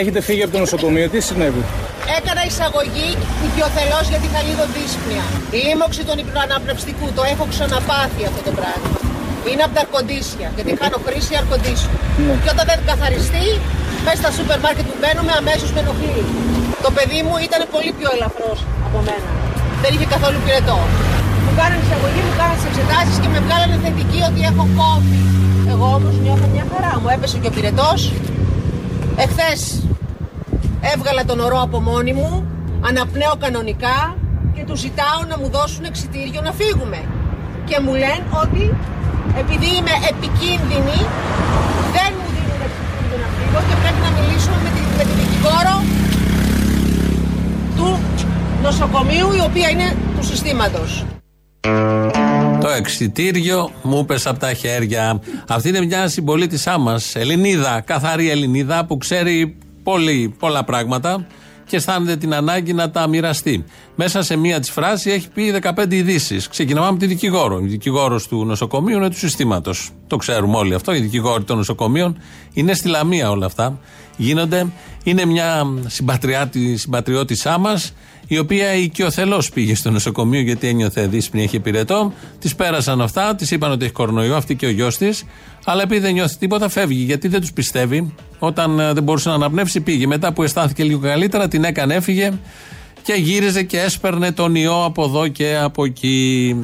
Έχετε φύγει από το νοσοκομείο, τι συνέβη; Έκανα εισαγωγή οικειοθελώς για την χαλίδο δύσπνοια. Λίμωξη των υπνοαναπνευστικού. Το έχω ξαναπάθει αυτό το πράγμα. Είναι από τα αρκοντήσια, γιατί κάνω χρήση αρκοντήσιου. Ναι. Και όταν δεν καθαριστεί, μέσα στα σούπερ μάρκετ που μπαίνουμε αμέσως με ενοχλεί. Το παιδί μου ήταν πολύ πιο ελαφρώ από μένα. Δεν είχε καθόλου πυρετό. Μου κάνανε εισαγωγή, μου κάνανε τις εξετάσεις και με βγάλανε θετική ότι έχω κόβει. Εγώ όμως νιώθω μια χαρά. Μου έπεσε και ο πυρετός. Εχθές έβγαλα τον ορό από μόνη μου, αναπνέω κανονικά και του ζητάω να μου δώσουν εξητήριο να φύγουμε. Και μου λένε ότι επειδή είμαι επικίνδυνη, δεν μου δίνουν εξητήριο να φύγω και πρέπει να μιλήσω με την, με την δικηγόρο του νοσοκομείου, η οποία είναι του συστήματος. Το εξητήριο μου πέσε από τα χέρια. Αυτή είναι μια συμπολίτησά μας, Ελληνίδα, καθαρή Ελληνίδα που ξέρει πολύ, πολλά πράγματα και αισθάνεται την ανάγκη να τα μοιραστεί. Μέσα σε μία της φράση έχει πει 15 ειδήσεις. Ξεκινάμε με τη δικηγόρο. Η δικηγόρος του νοσοκομείου είναι του συστήματος. Το ξέρουμε όλοι αυτό. Οι δικηγόροι των νοσοκομείων είναι στη Λαμία όλα αυτά. Γίνονται. Είναι μια συμπατριώτησά μας η οποία οικειοθελώς πήγε στο νοσοκομείο γιατί ένιωθε δύσπνη, είχε πυρετό. Της πέρασαν αυτά, της είπαν ότι έχει κορονοϊό, αυτή και ο γιος της. Αλλά επειδή δεν νιώθει τίποτα, φεύγει γιατί δεν τους πιστεύει. Όταν ε, δεν μπορούσε να αναπνεύσει, πήγε. Μετά που αισθάνθηκε λίγο καλύτερα, την έκανε, έφυγε και γύριζε και έσπερνε τον ιό από εδώ και από εκεί.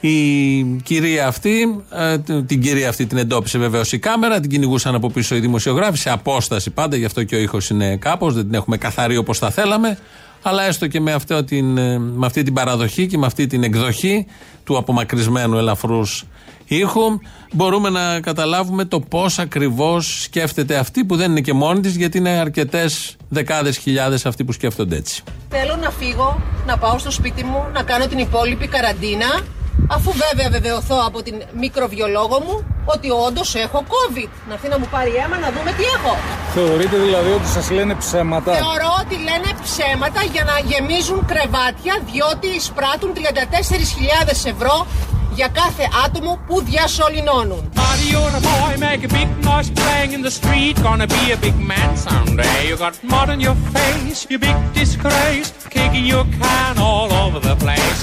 Η κυρία αυτή, ε, την κυρία αυτή την εντόπισε βεβαίως η κάμερα, την κυνηγούσαν από πίσω οι δημοσιογράφοι σε απόσταση πάντα, γι' αυτό και ο ήχος είναι κάπως, δεν την έχουμε καθαρή όπως θα θέλαμε. Αλλά έστω και με, αυτό την, ε, με αυτή την παραδοχή και με αυτή την εκδοχή του απομακρυσμένου ελαφρούς ήχου, μπορούμε να καταλάβουμε το πώς ακριβώς σκέφτεται αυτή που δεν είναι και μόνη της, γιατί είναι αρκετές δεκάδες χιλιάδες αυτοί που σκέφτονται έτσι. Θέλω να φύγω, να πάω στο σπίτι μου, να κάνω την υπόλοιπη καραντίνα, αφού βέβαια βεβαιωθώ από την μικροβιολόγο μου ότι όντως έχω COVID. Να έρθει να μου πάρει αίμα να δούμε τι έχω. Θεωρείτε δηλαδή ότι σας λένε ψέματα; Θεωρώ ότι λένε ψέματα για να γεμίζουν κρεβάτια διότι εισπράττουν 34.000 ευρώ για κάθε άτομο που διασωλεινώνουν.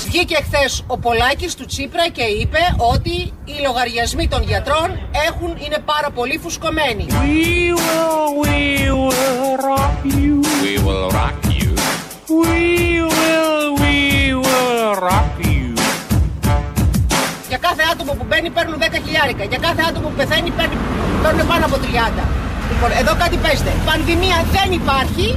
Βγήκε χθες ο Πολάκης του Τσίπρα και είπε ότι οι λογαριασμοί των γιατρών έχουν είναι πάρα πολύ φουσκωμένοι. We will, we will rock you. We will rock you. Άτομο που μπαίνει παίρνουν 10 χιλιάρικα. Για κάθε άτομο που πεθαίνει παίρνουν, παίρνουν πάνω από 30. Λοιπόν, εδώ κάτι παίζεται. Πανδημία δεν υπάρχει.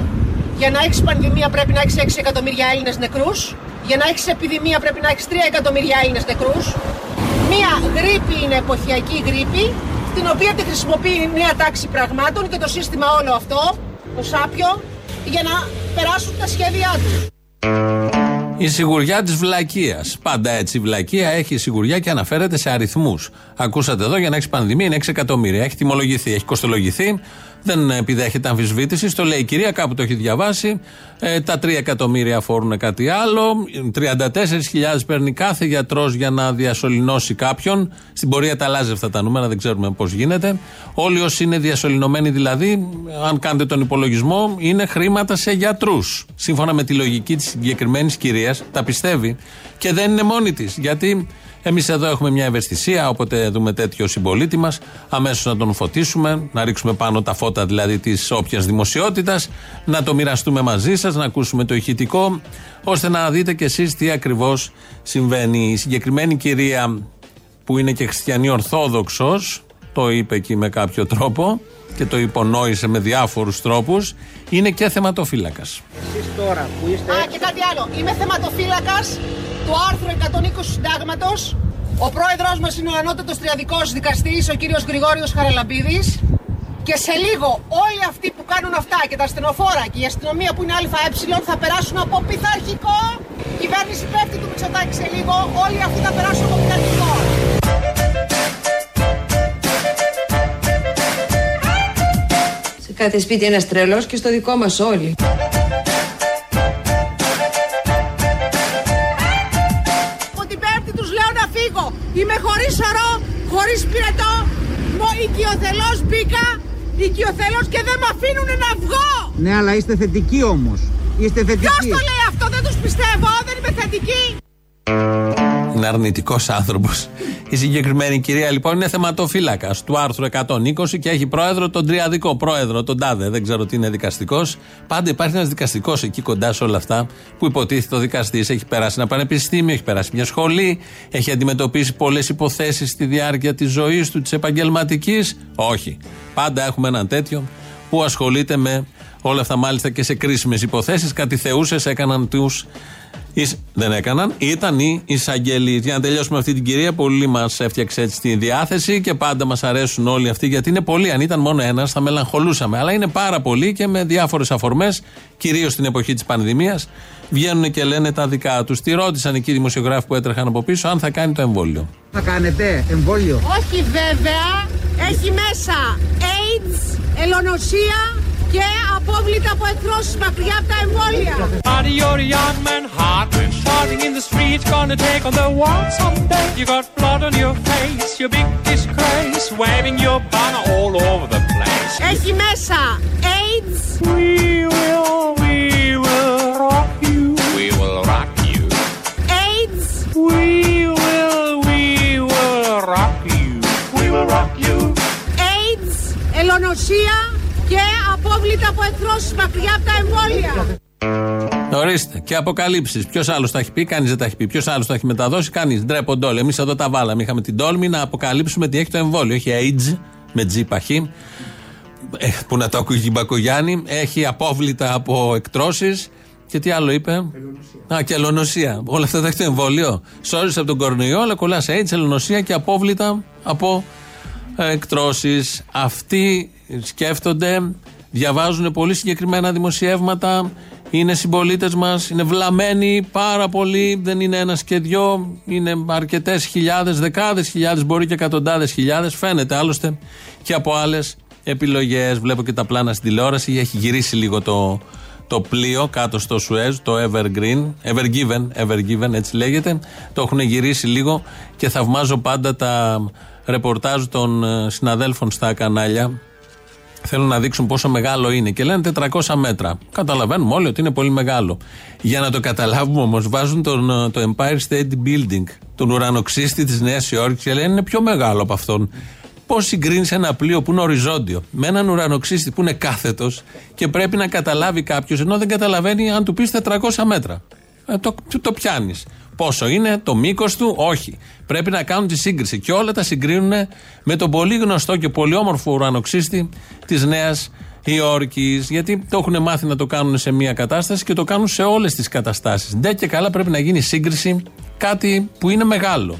Για να έχεις πανδημία πρέπει να έχεις 6 εκατομμύρια Έλληνες νεκρούς. Για να έχεις επιδημία πρέπει να έχεις 3 εκατομμύρια Έλληνες νεκρούς. Μία γρήπη είναι εποχιακή γρήπη, την οποία τη χρησιμοποιεί μια τάξη πραγμάτων και το σύστημα όλο αυτό, το σάπιο, για να περάσουν τα σχέδιά τους. Η σιγουριά της βλακείας. Πάντα έτσι η βλακεία έχει σιγουριά και αναφέρεται σε αριθμούς. Ακούσατε εδώ για να έχεις πανδημία είναι 6 εκατομμύρια. Έχει τιμολογηθεί, έχει κοστολογηθεί. Δεν επιδέχεται αμφισβήτηση. Το λέει η κυρία, κάπου το έχει διαβάσει. Ε, τα 3 εκατομμύρια αφορούν κάτι άλλο. 34.000 παίρνει κάθε γιατρός για να διασωληνώσει κάποιον. Στην πορεία τα αλλάζει αυτά τα νούμερα, δεν ξέρουμε πώς γίνεται. Όλοι όσοι είναι διασωληνωμένοι δηλαδή, αν κάνετε τον υπολογισμό, είναι χρήματα σε γιατρούς. Σύμφωνα με τη λογική της συγκεκριμένης κυρίας, τα πιστεύει. Και δεν είναι μόνη της. Γιατί εμείς εδώ έχουμε μια ευαισθησία, όποτε δούμε τέτοιο συμπολίτη μας, αμέσως να τον φωτίσουμε, να ρίξουμε πάνω τα φώτα δηλαδή της όποιας δημοσιότητας, να το μοιραστούμε μαζί σας, να ακούσουμε το ηχητικό, ώστε να δείτε κι εσείς τι ακριβώς συμβαίνει. Η συγκεκριμένη κυρία που είναι και χριστιανή Ορθόδοξος, το είπε εκεί με κάποιο τρόπο και το υπονόησε με διάφορους τρόπους, είναι και θεματοφύλακας. Εσείς τώρα που είστε... Α, και κάτι άλλο. Είμαι θεματοφύλακας του άρθρου 120 του συντάγματος. Ο πρόεδρος μας είναι ο ανώτατος τριαδικός δικαστής, ο κύριος Γρηγόριος Χαραλαμπίδης. Και σε λίγο όλοι αυτοί που κάνουν αυτά και τα ασθενοφόρα και η αστυνομία που είναι ΑΕ θα περάσουν από πειθαρχικό. Κυβέρνηση πέφτει του Μητσοτάκη σε λίγο. Όλοι αυτοί θα περάσουν από πειθαρχικό. Σε κάθε σπίτι ένας τρελός και στο δικό μας όλοι. Οικειοθελώς μπήκα, οικειοθελώς και δεν με αφήνουν να βγω. Ναι, αλλά είστε θετικοί όμως. Είστε Ποιος θετικοί. το λέει αυτό, δεν τους πιστεύω, δεν είμαι θετική. Είναι αρνητικός άνθρωπος. Η συγκεκριμένη κυρία λοιπόν είναι θεματοφύλακα του άρθρου 120 και έχει πρόεδρο τον τριαδικό πρόεδρο, τον Τάδε. Δεν ξέρω τι είναι δικαστικός. Πάντα υπάρχει ένας δικαστικός εκεί κοντά σε όλα αυτά που υποτίθεται ο δικαστής. Έχει περάσει ένα πανεπιστήμιο, έχει περάσει μια σχολή, έχει αντιμετωπίσει πολλές υποθέσεις στη διάρκεια της ζωής του, της επαγγελματικής. Όχι. Πάντα έχουμε έναν τέτοιο που ασχολείται με όλα αυτά, μάλιστα και σε κρίσιμες υποθέσεις. Κάτι θεούσες έκαναν τους Εις- δεν έκαναν. Ήταν οι εισαγγελεί. Για να τελειώσουμε αυτή την κυρία, πολύ μας έφτιαξε έτσι τη διάθεση και πάντα μας αρέσουν όλοι αυτοί γιατί είναι πολλοί. Αν ήταν μόνο ένας, θα μελαγχολούσαμε. Αλλά είναι πάρα πολλοί και με διάφορες αφορμές, κυρίως στην εποχή της πανδημίας, βγαίνουν και λένε τα δικά τους. Τη ρώτησαν εκεί οι δημοσιογράφοι που έτρεχαν από πίσω αν θα κάνει το εμβόλιο. Θα κάνετε εμβόλιο; Όχι βέβαια, έχει μέσα AIDS, ελονοσία και απόβλητα από εχθρώσεις μακριά από τα εμβόλια. Buddy, you're a young man, hot and shouting in the streets, gonna take on the world someday. You got blood on your face, your big disgrace, waving your banner all over the place. Έχει μέσα AIDS, We will, we will rock you. We will rock you. AIDS, We will, we will rock you. We will rock you. AIDS, ελονοσία και απόβλητα από εχθρώσεις μακριά από τα εμβόλια. Ορίστε. Και αποκαλύψεις. Ποιος άλλος τα έχει πει, κανείς δεν τα έχει πει. Ποιος άλλος τα έχει μεταδώσει, κανείς. Ντρέπονται όλοι. Εμείς εδώ τα βάλαμε. Είχαμε την τόλμη να αποκαλύψουμε τι έχει το εμβόλιο. Έχει AIDS με τζι παχύ. Ε, που να το ακούει η Μπακογιάννη. Έχει απόβλητα από εκτρώσεις. Και τι άλλο είπε; Α, και ελονοσία. Όλα αυτά τα έχει το εμβόλιο. Σώρισε από τον κορονοϊό, αλλά κολλάς σε AIDS, ελονοσία και απόβλητα από εκτρώσεις. Αυτοί σκέφτονται, διαβάζουν πολύ συγκεκριμένα δημοσιεύματα, είναι συμπολίτες μας, είναι βλαμμένοι πάρα πολύ, δεν είναι ένας και δυο, είναι αρκετές χιλιάδες, δεκάδες χιλιάδες, μπορεί και εκατοντάδες χιλιάδες. Φαίνεται άλλωστε και από άλλες επιλογές. Βλέπω και τα πλάνα στην τηλεόραση, έχει γυρίσει λίγο το, το πλοίο κάτω στο Σουέζ, το Evergreen, Evergiven, Evergiven έτσι λέγεται. Το έχουν γυρίσει λίγο και θαυμάζω πάντα τα ρεπορτάζ των ε, συναδέλφων στα κανάλια. Θέλουν να δείξουν πόσο μεγάλο είναι και λένε 400 μέτρα. Καταλαβαίνουμε όλοι ότι είναι πολύ μεγάλο. Για να το καταλάβουμε όμως, βάζουν τον, ε, το Empire State Building, τον ουρανοξύστη της Νέας Υόρκης και λένε είναι πιο μεγάλο από αυτόν. Πώς συγκρίνεις ένα πλοίο που είναι οριζόντιο με έναν ουρανοξύστη που είναι κάθετος και πρέπει να καταλάβει κάποιος, ενώ δεν καταλαβαίνει αν του πεις 400 μέτρα. Ε, το το πιάνεις. Πόσο είναι, το μήκος του, όχι. Πρέπει να κάνουν τη σύγκριση. Και όλα τα συγκρίνουν με τον πολύ γνωστό και πολύ όμορφο ουρανοξύστη της Νέας Υόρκης. Γιατί το έχουν μάθει να το κάνουν σε μία κατάσταση και το κάνουν σε όλες τις καταστάσεις. Ντε και καλά πρέπει να γίνει σύγκριση κάτι που είναι μεγάλο.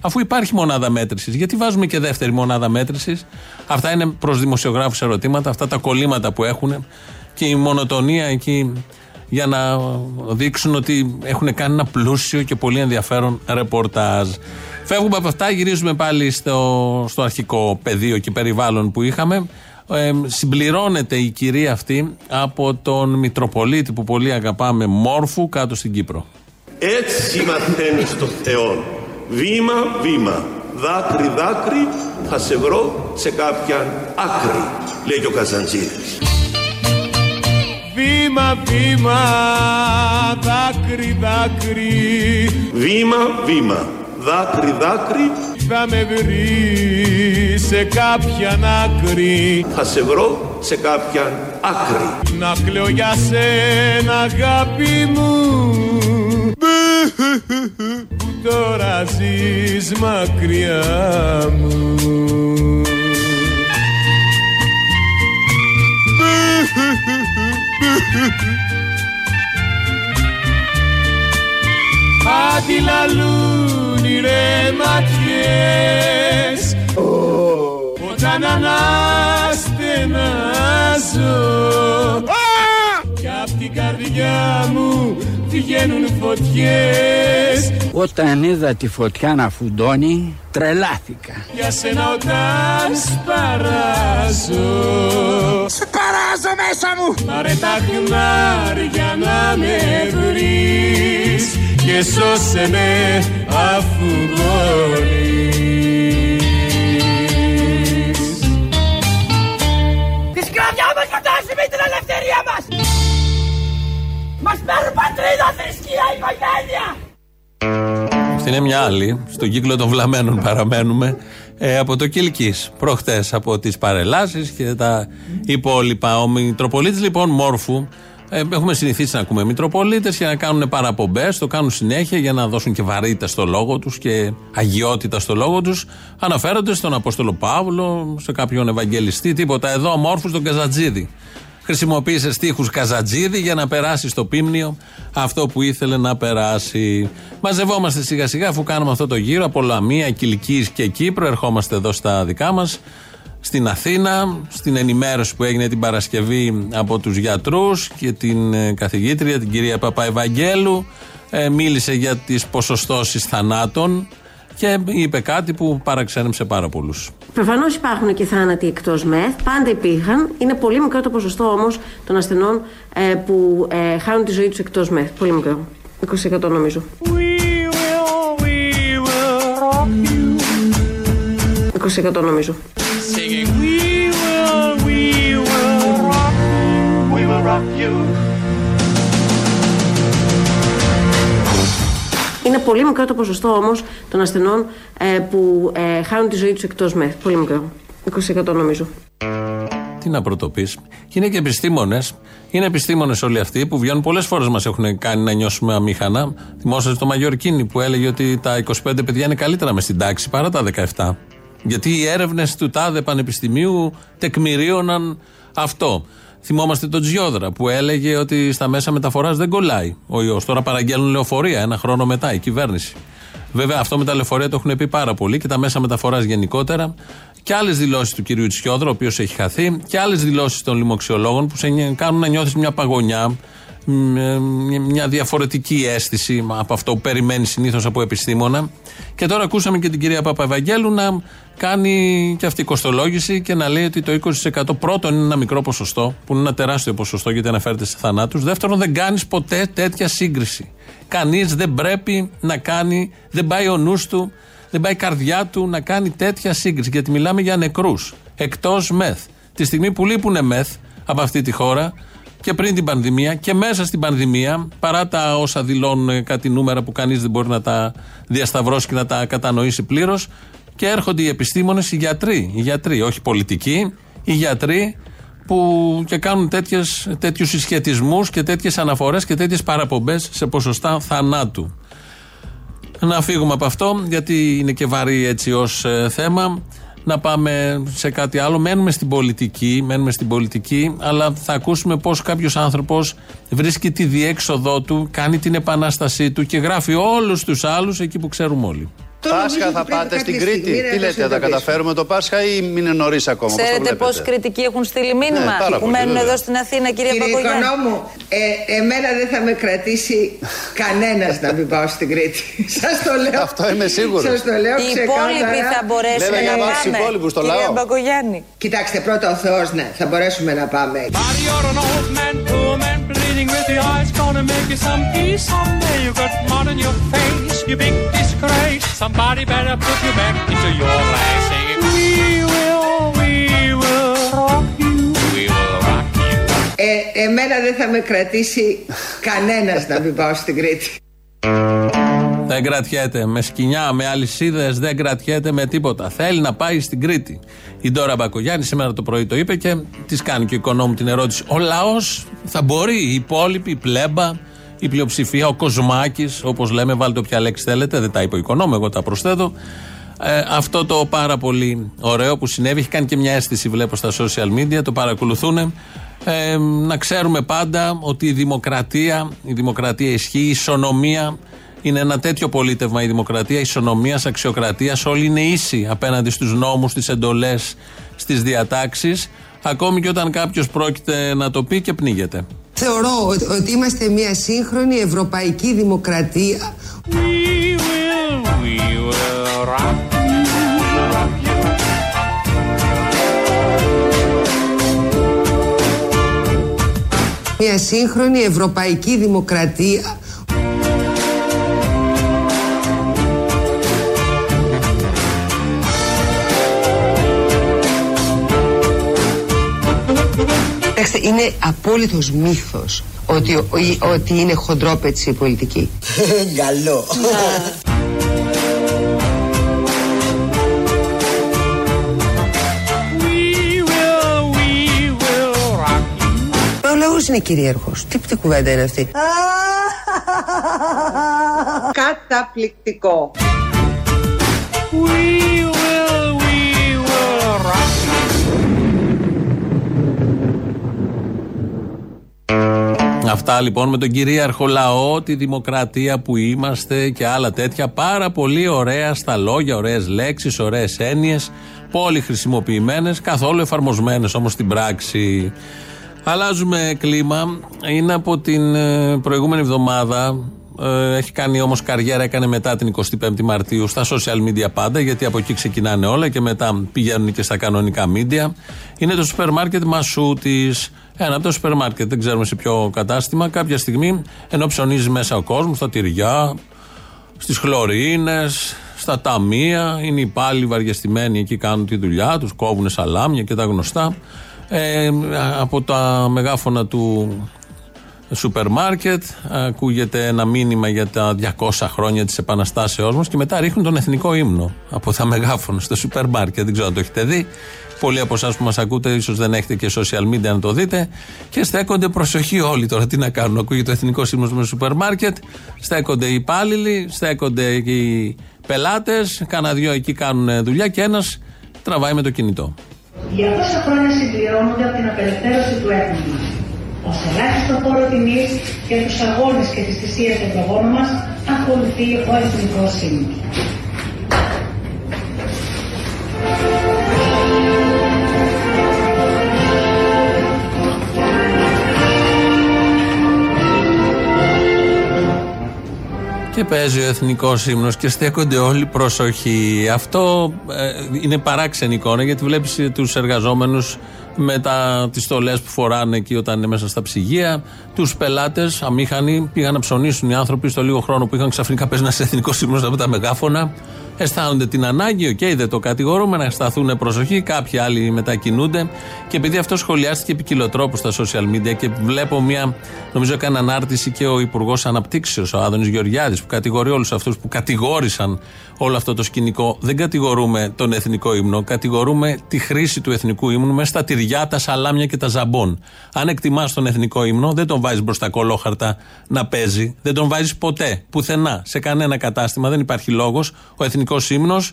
Αφού υπάρχει μονάδα μέτρησης, γιατί βάζουμε και δεύτερη μονάδα μέτρησης. Αυτά είναι προς δημοσιογράφους ερωτήματα, αυτά τα κολλήματα που έχουν και η μονοτονία εκεί για να δείξουν ότι έχουν κάνει ένα πλούσιο και πολύ ενδιαφέρον ρεπορτάζ. Φεύγουμε από αυτά, γυρίζουμε πάλι στο, στο αρχικό πεδίο και περιβάλλον που είχαμε. Ε, συμπληρώνεται η κυρία αυτή από τον Μητροπολίτη που πολύ αγαπάμε, Μόρφου, κάτω στην Κύπρο. Έτσι μαθαίνεις το Θεό. Βήμα, βήμα. Δάκρυ, δάκρυ, θα σε βρω σε κάποια άκρη, λέει και ο Καζαντζίδης. Βήμα, βήμα, δάκρυ, δάκρυ, Βήμα, βήμα. Δάκρυ, δάκρυ, θα με βρεις σε κάποια άκρη. θα σε βρω σε κάποια άκρη. Να κλαίω για σένα αγάπη μου Που τώρα ζεις μακριά μου Αντιλαλούν οι ρε ματιές. Όταν αναστενάζω Κι απ' την καρδιά μου βγαίνουν φωτιές Όταν είδα τη φωτιά να φουντώνει, τρελάθηκα. Για σένα όταν σπαράζω. Σε παράζω μέσα μου. Μα ρε τα χνάρια να με βρεις Και σώσε με αφού μπορείς Μας παίρνουν πατρίδα, θρησκεία, οικογένεια. Αυτή είναι μια άλλη. Στον κύκλο των βλαμμένων παραμένουμε. Ε, από το Κιλκή. Προχτές από τις παρελάσεις και τα υπόλοιπα. Ο Μητροπολίτης λοιπόν Μόρφου. Ε, έχουμε συνηθίσει να ακούμε Μητροπολίτες και να κάνουν παραπομπές. Το κάνουν συνέχεια για να δώσουν και βαρύτητα στο λόγο τους και αγιότητα στο λόγο τους. Αναφέρονται στον Απόστολο Παύλο, σε κάποιον Ευαγγελιστή, τίποτα. Εδώ ο Μόρφους τον Καζατζίδη χρησιμοποίησε στίχους Καζατζίδη για να περάσει στο πίμνιο αυτό που ήθελε να περάσει. Μαζευόμαστε σιγά σιγά αφού κάνουμε αυτό το γύρο από Λαμία, Κιλκής και Κύπρο. Ερχόμαστε εδώ στα δικά μας στην Αθήνα, στην ενημέρωση που έγινε την Παρασκευή από τους γιατρούς και την ε, καθηγήτρια, την κυρία Παπαευαγγέλου. Ε, μίλησε για τις ποσοστώσεις θανάτων και είπε κάτι που παραξένεψε πάρα πολλούς. Προφανώς υπάρχουν και θάνατοι εκτός ΜΕΘ, πάντα υπήρχαν. Είναι πολύ μικρό το ποσοστό όμως των ασθενών ε, που ε, χάνουν τη ζωή τους εκτός ΜΕΘ. Πολύ μικρό. 20% νομίζω. 20% νομίζω. Είναι πολύ μικρό το ποσοστό όμως των ασθενών ε, που ε, χάνουν τη ζωή τους εκτός ΜΕΘ. Πολύ μικρό. 20% νομίζω. Τι να πρωτοπείς. Είναι και επιστήμονες. Είναι επιστήμονες όλοι αυτοί που βγαίνουν πολλές φορές μας έχουν κάνει να νιώσουμε αμήχανα. Θυμόσαστε το Μαγιορκίνη που έλεγε ότι τα 25 παιδιά είναι καλύτερα μες στην τάξη παρά τα 17. Γιατί οι έρευνες του τάδε πανεπιστημίου τεκμηρίωναν αυτό. Θυμόμαστε τον Τζιόδρα που έλεγε ότι στα μέσα μεταφοράς δεν κολλάει ο ιός. Τώρα παραγγέλνουν λεωφορεία ένα χρόνο μετά η κυβέρνηση. Βέβαια, αυτό με τα λεωφορεία το έχουν πει πάρα πολύ και τα μέσα μεταφοράς γενικότερα. Και άλλες δηλώσεις του κυρίου Τσιόδρα, ο οποίος έχει χαθεί, και άλλες δηλώσεις των λοιμοξιολόγων που σε κάνουν να νιώθεις μια παγωνιά, μια διαφορετική αίσθηση από αυτό που περιμένει συνήθως από επιστήμονα. Και τώρα ακούσαμε και την κυρία Παπαευαγγέλου να κάνει και αυτή η κοστολόγηση και να λέει ότι το 20% πρώτον είναι ένα μικρό ποσοστό, που είναι ένα τεράστιο ποσοστό γιατί αναφέρεται σε θανάτους. Δεύτερον, δεν κάνεις ποτέ τέτοια σύγκριση. Κανείς δεν πρέπει να κάνει, δεν πάει ο νους του, δεν πάει η καρδιά του να κάνει τέτοια σύγκριση. Γιατί μιλάμε για νεκρούς εκτός μεθ. Τη στιγμή που λείπουν μεθ από αυτή τη χώρα, και πριν την πανδημία και μέσα στην πανδημία, παρά τα όσα δηλώνουν κάτι νούμερα που κανείς δεν μπορεί να τα διασταυρώσει και να τα κατανοήσει πλήρως, και έρχονται οι επιστήμονες, οι γιατροί, οι γιατροί, όχι πολιτικοί, οι γιατροί που και κάνουν τέτοιους συσχετισμούς και τέτοιες αναφορές και τέτοιες παραπομπές σε ποσοστά θανάτου. Να φύγουμε από αυτό, γιατί είναι και βαρύ έτσι ως ε, θέμα να πάμε σε κάτι άλλο. Μένουμε στην πολιτική, μένουμε στην πολιτική, αλλά θα ακούσουμε πώς κάποιος άνθρωπος βρίσκει τη διέξοδό του, κάνει την επανάστασή του και γράφει όλους τους άλλους εκεί που ξέρουμε όλοι. Πάσχα θα πάτε στην Κρήτη. Τι λέτε, θα τα καταφέρουμε το Πάσχα ή είναι νωρίς ακόμα. Ξέρετε πώ κριτικοί έχουν στείλει μήνυμα; Ναι, που μένουν εδώ στην Αθήνα, κυρία Κύριε Παπαγιάννη. Οικονόμου, ε, εμένα δεν θα με κρατήσει κανένας να μην πάω στην Κρήτη. Σας το λέω. Αυτό είμαι σίγουρος. Σας το λέω Οι υπόλοιποι ξεκάθαρα. θα μπορέσουν Βέβαια, να για να βάλεις πάνε. υπόλοιπους στο Κυρία λαό. Μπακογιάννη. Κοιτάξτε, πρώτα ο Θεός, ναι, θα μπορέσουμε να πάμε. Buddy, you're an old man, poor man, bleeding with the eyes. Gonna make you some peace someday. You got mud on your face, you big disgrace. Somebody better put you back into your place. Singing, we will, we will rock you. We will rock you. Ε, εμένα δεν θα με κρατήσει κανένας να μην πάω στην Κρήτη. Δεν κρατιέται με σκοινιά, με αλυσίδες, δεν κρατιέται με τίποτα. Θέλει να πάει στην Κρήτη. Η Ντόρα Μπακογιάννη σήμερα το πρωί το είπε και της κάνει και ο οικονόμου την ερώτηση. Ο λαός θα μπορεί, οι υπόλοιποι, η πλέμπα, η πλειοψηφία, ο Κοσμάκης, όπως λέμε, βάλτε όποια λέξη θέλετε, δεν τα είπε ο οικονόμου, εγώ τα προσθέτω. Ε, αυτό το πάρα πολύ ωραίο που συνέβη, έχει κάνει και μια αίσθηση, βλέπω στα social media, το παρακολουθούν. Ε, να ξέρουμε πάντα ότι η δημοκρατία, η δημοκρατία ισχύει, η ισονομία είναι ένα τέτοιο πολίτευμα η δημοκρατία, ισονομίας, αξιοκρατίας. Όλοι είναι ίσοι απέναντι στους νόμους, στις εντολές, στις διατάξεις. Ακόμη και όταν κάποιος πρόκειται να το πει και πνίγεται. Θεωρώ ότι, ότι είμαστε μια σύγχρονη ευρωπαϊκή δημοκρατία. We will, we will rock you. Rock you. Μια σύγχρονη ευρωπαϊκή δημοκρατία. Είναι απόλυτος μύθος ότι, ότι είναι χοντρόπετσι η πολιτική. Καλό. Ο είναι κυρίαρχος. Τι, τι κουβέντα είναι αυτή; Καταπληκτικό. Αυτά λοιπόν με τον κυρίαρχο λαό, τη δημοκρατία που είμαστε και άλλα τέτοια. Πάρα πολύ ωραία στα λόγια, ωραίες λέξεις, ωραίες έννοιες. Πολύ χρησιμοποιημένες, καθόλου εφαρμοσμένες όμως στην πράξη. Αλλάζουμε κλίμα. Είναι από την ε, προηγούμενη εβδομάδα. ε, Έχει κάνει όμως καριέρα, έκανε μετά την 25η Μαρτίου στα social media πάντα, γιατί από εκεί ξεκινάνε όλα και μετά πηγαίνουν και στα κανονικά media. Είναι το σούπερ μάρκετ Μασούτης. Ένα από το σούπερ μάρκετ, δεν ξέρουμε σε ποιο κατάστημα. Κάποια στιγμή, ενώ ψωνίζει μέσα ο κόσμος, στα τυριά, στις χλωρίνες, στα ταμεία, είναι οι υπάλληλοι βαριεστημένοι εκεί κάνουν τη δουλειά τους, κόβουν σαλάμια και τα γνωστά. Ε, από τα μεγάφωνα του σούπερ μάρκετ ακούγεται ένα μήνυμα για τα 200 χρόνια της επαναστάσεώς μας και μετά ρίχνουν τον εθνικό ύμνο από τα μεγάφωνα στο σούπερ μάρκετ δεν ξέρω αν το έχετε δει. Πολλοί από εσάς που μας ακούτε ίσως δεν έχετε και social media να το δείτε. Και στέκονται προσοχή όλοι τώρα τι να κάνουν. Ακούγεται το εθνικός ύμνος στο σούπερ μάρκετ στέκονται οι υπάλληλοι στέκονται οι πελάτες. Κάνα δυο εκεί κάνουν δουλειά και ένας τραβάει με το κινητό. 200 χρόνια συμπληρώνονται από την απελευθέρωση του έθνους μας. Ως ελάχιστο φόρο τιμής για τους αγώνες και τις θυσίες των προγόνων μας ακολουθεί ο εθνικός ύμνος. Και παίζει ο εθνικός ύμνος και στέκονται όλοι προσοχή. Αυτό ε, είναι παράξενη εικόνα γιατί βλέπεις τους εργαζόμενους με τις στολές που φοράνε εκεί όταν είναι μέσα στα ψυγεία. Τους πελάτες, αμήχανοι, πήγαν να ψωνίσουν οι άνθρωποι στο λίγο χρόνο που είχαν ξαφνικά παίζει ένας εθνικός ύμνο από τα μεγάφωνα. Αισθάνονται την ανάγκη, οκ, δεν το κατηγορούμε, να σταθούν προσοχή. Κάποιοι άλλοι μετακινούνται. Και επειδή αυτό σχολιάστηκε ποικιλοτρόπως στα social media και βλέπω μια, νομίζω, έκανε ανάρτηση και ο Υπουργός Αναπτύξεως, ο Άδωνης Γεωργιάδης, που κατηγορεί όλους αυτούς που κατηγόρησαν όλο αυτό το σκηνικό. Δεν κατηγορούμε τον εθνικό ύμνο, κατηγορούμε τη χρήση του εθνικού ύμνου μέσα στα τυριά, τα σαλάμια και τα ζαμπόν. Αν εκτιμάς τον εθνικό ύμνο, δεν τον βάζεις μπροστά κολόχαρτα να παίζει. Δεν τον βάζεις ποτέ, πουθενά, σε κανένα κατάστημα. Δεν υπάρχει λόγος. Ο εθνικός ύμνος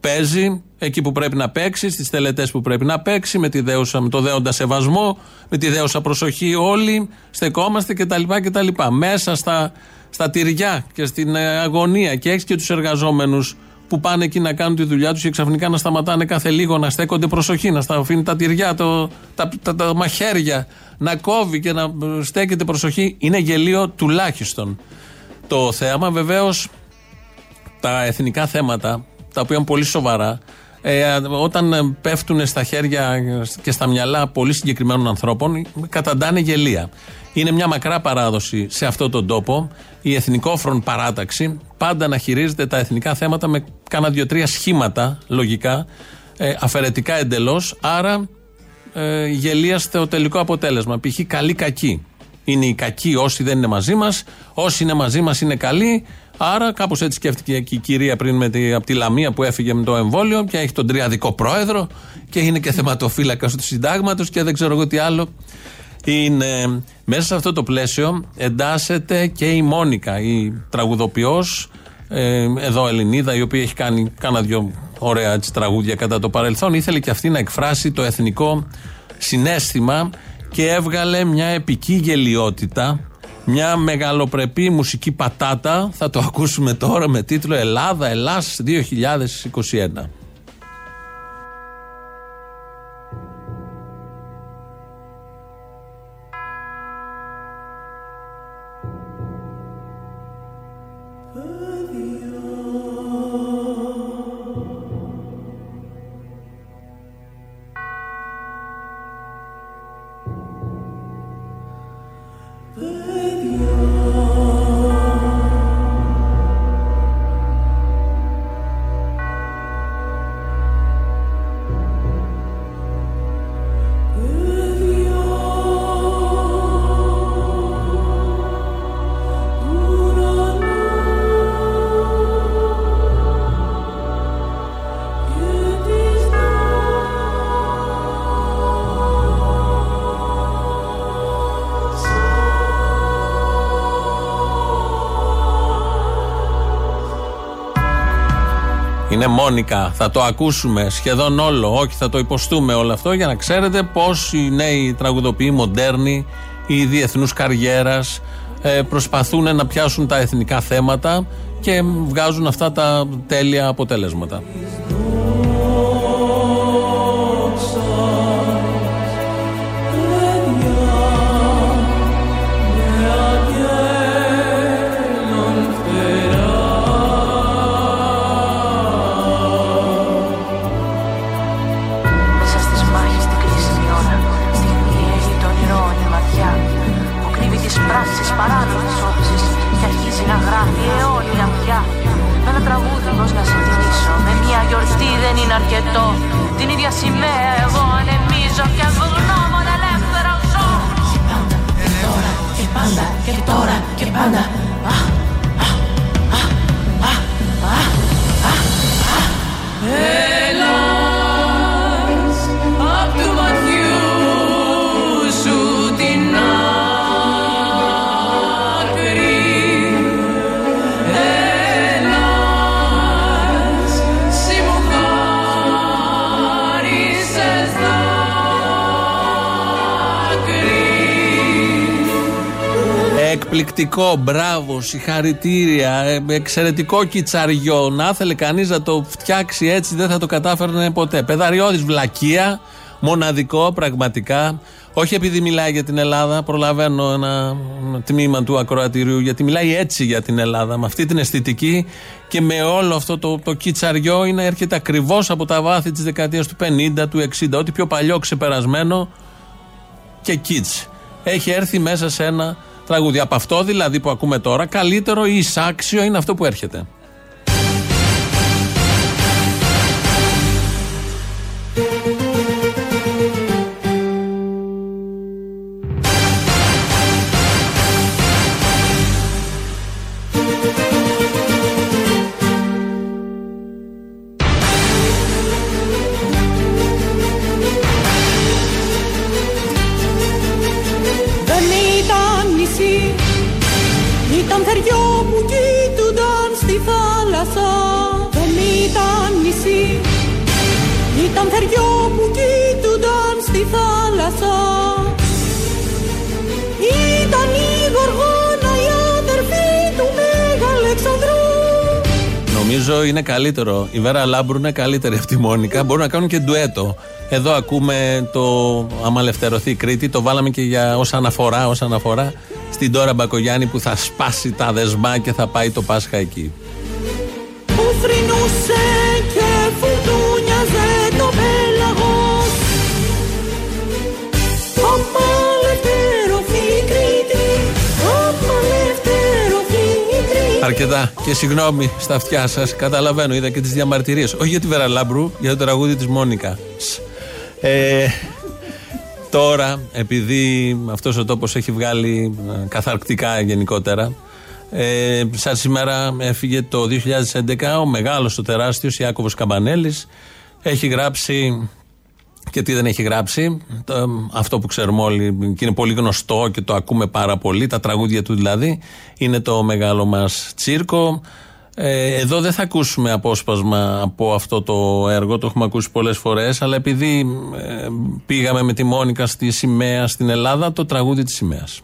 παίζει εκεί που πρέπει να παίξει, στις τελετές που πρέπει να παίξει, με, τη δέουσα, με το δέοντα σεβασμό, με τη δέουσα προσοχή όλοι, στεκόμαστε κτλ. κτλ. Μέσα στα, στα τυριά και στην ε, αγωνία και έχεις και τους εργαζόμενους που πάνε εκεί να κάνουν τη δουλειά τους και ξαφνικά να σταματάνε κάθε λίγο, να στέκονται προσοχή, να στα αφήνει τα τυριά, το, τα, τα, τα μαχαίρια, να κόβει και να στέκεται προσοχή. Είναι γελίο τουλάχιστον. Το θέαμα βεβαίως τα εθνικά θέματα, τα οποία είναι πολύ σοβαρά, ε, όταν ε, πέφτουν στα χέρια και στα μυαλά πολύ συγκεκριμένων ανθρώπων, καταντάνε γελία. Είναι μια μακρά παράδοση σε αυτόν τον τόπο. Η εθνικόφρον παράταξη πάντα να χειρίζεται τα εθνικά θέματα με κάνα δύο-τρία σχήματα λογικά, ε, αφαιρετικά εντελώς. Άρα ε, γελίαστε το τελικό αποτέλεσμα. Π.χ. καλή-κακή. Είναι οι κακοί όσοι δεν είναι μαζί μας, όσοι είναι μαζί μας είναι καλοί. Άρα, κάπως έτσι σκέφτηκε και η κυρία πριν με τη, από τη Λαμία που έφυγε με το εμβόλιο και έχει τον τριαδικό πρόεδρο και είναι και θεματοφύλακας του συντάγματος και δεν ξέρω εγώ τι άλλο. Είναι, μέσα σε αυτό το πλαίσιο εντάσσεται και η Μόνικα, η τραγουδοποιός, ε, εδώ Ελληνίδα, η οποία έχει κάνει κάνα δυο ωραία έτσι, τραγούδια κατά το παρελθόν. Ήθελε και αυτή να εκφράσει το εθνικό συνέστημα και έβγαλε μια επική γελιότητα, μια μεγαλοπρεπή μουσική πατάτα θα το ακούσουμε τώρα με τίτλο Ελλάδα, Ελλάς 2021. Είναι Μόνικα. Θα το ακούσουμε σχεδόν όλο. Όχι, θα το υποστούμε όλο αυτό για να ξέρετε πώς οι νέοι τραγουδοποιοί, μοντέρνοι ή διεθνούς καριέρας ε, προσπαθούν να πιάσουν τα εθνικά θέματα και βγάζουν αυτά τα τέλεια αποτελέσματα. Πως να σε τιμήσω Με μια γιορτή δεν είναι αρκετό. Την ίδια σημαία εγώ ανεμίζω Και ευγνώμων ελεύθερα ζω. Και τώρα και πάντα και τώρα και πάντα. Α, α, α, α, α, α, α. Εκπληκτικό, μπράβο, συγχαρητήρια. ε, Εξαιρετικό κιτσαριό. Να ήθελε κανείς να το φτιάξει έτσι, δεν θα το κατάφερνε ποτέ. Πεδαριώδης βλακεία, μοναδικό πραγματικά. Όχι επειδή μιλάει για την Ελλάδα, προλαβαίνω ένα τμήμα του ακροατηρίου, γιατί μιλάει έτσι για την Ελλάδα, με αυτή την αισθητική και με όλο αυτό το, το κιτσαριό είναι έρχεται ακριβώς από τα βάθη της δεκαετίας του 50, του 60, ό,τι πιο παλιό ξεπερασμένο και kids. Έχει έρθει μέσα σε ένα τραγούδι. Από αυτό δηλαδή που ακούμε τώρα, καλύτερο ή εισάξιο είναι αυτό που έρχεται. Νομίζω είναι καλύτερο. Η Βέρα Λάμπρου είναι καλύτερη από τη Μόνικα. Μπορούν να κάνουν και ντουέτο. Εδώ ακούμε το άμα ελευθερωθεί η Κρήτη. Το βάλαμε και για ως αναφορά, ως αναφορά στην Τώρα Μπακογιάννη που θα σπάσει τα δεσμά και θα πάει το Πάσχα εκεί. που θρυνούσε και Αρκετά. Και συγγνώμη στα αυτιά σας. Καταλαβαίνω, είδα και τις διαμαρτυρίες. Όχι για τη Βέρα Λάμπρου, για το τραγούδι της Μόνικα. Σ. Ε, τώρα, επειδή αυτός ο τόπος έχει βγάλει ε, καθαρκτικά γενικότερα, ε, σαν σήμερα έφυγε το 2011 ο μεγάλος, ο τεράστιος Ιάκωβος Καμπανέλης έχει γράψει και τι δεν έχει γράψει. Το, αυτό που ξέρουμε όλοι και είναι πολύ γνωστό και το ακούμε πάρα πολύ, τα τραγούδια του δηλαδή, είναι το μεγάλο μας τσίρκο. Ε, εδώ δεν θα ακούσουμε απόσπασμα από αυτό το έργο, το έχουμε ακούσει πολλές φορές, αλλά επειδή ε, πήγαμε με τη Μόνικα στη σημαία στην Ελλάδα, το τραγούδι της σημαίας.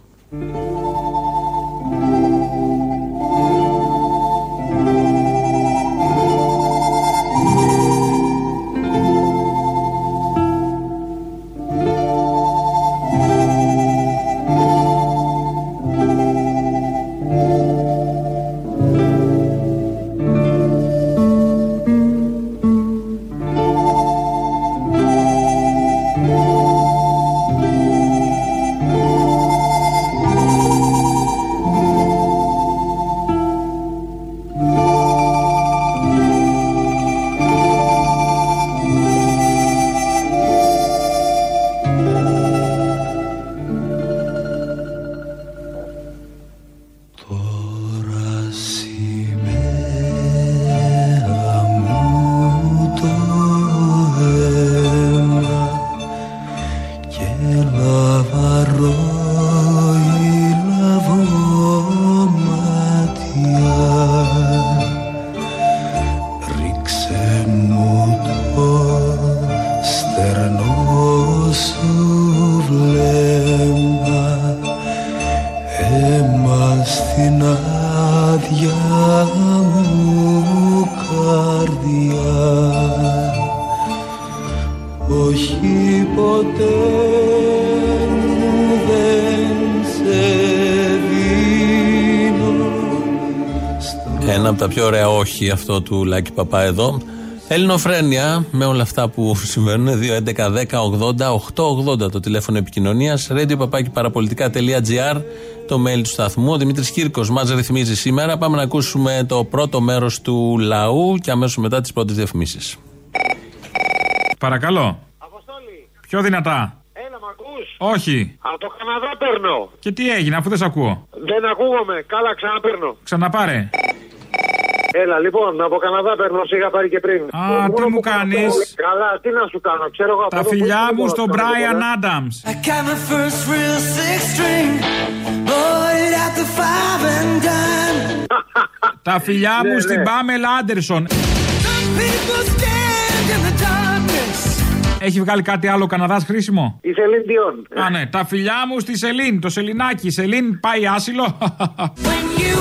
Ένα από τα πιο ωραία όχι αυτό του Λάκη Παπά εδώ. Ελληνοφρένια με όλα αυτά που συμβαίνουν. 2.11.10.80.880 το τηλέφωνο επικοινωνίας. Radio παραπολιτικά.gr το mail του σταθμού. Ο Δημήτρης Κύρκος μας ρυθμίζει σήμερα. Πάμε να ακούσουμε το πρώτο μέρος του λαού και αμέσως μετά τις πρώτες διαφημίσεις. Παρακαλώ. Πιο δυνατά. Έλα, μ' ακούς; Όχι. Από το Καναδά παίρνω. Και τι έγινε, αφού δεν σε ακούω. Δεν ακούγομαι. Καλά, ξαναπαίρνω. Ξαναπάρε. Έλα, λοιπόν, από Καναδά παίρνω. Σε είχα πάρει και πριν. Α, τι μου κάνεις; Καλά, τι να σου κάνω. Ξέρω εγώ από Τα εδώ που φιλιά ήρθε μου τώρα, στον τώρα, Brian τώρα. Adams. I got my first real six string Bought it at the five and dime Τα φιλιά μου Ναι, στην ναι. Πάμελ Άντερσον. People stand in the darkness Έχει βγάλει κάτι άλλο Καναδάς χρήσιμο; Η Σελήν Διόν. Α, ναι. Τα φιλιά μου στη Σελήν. Το Σελινάκι. Η Σελήν πάει άσυλο. When you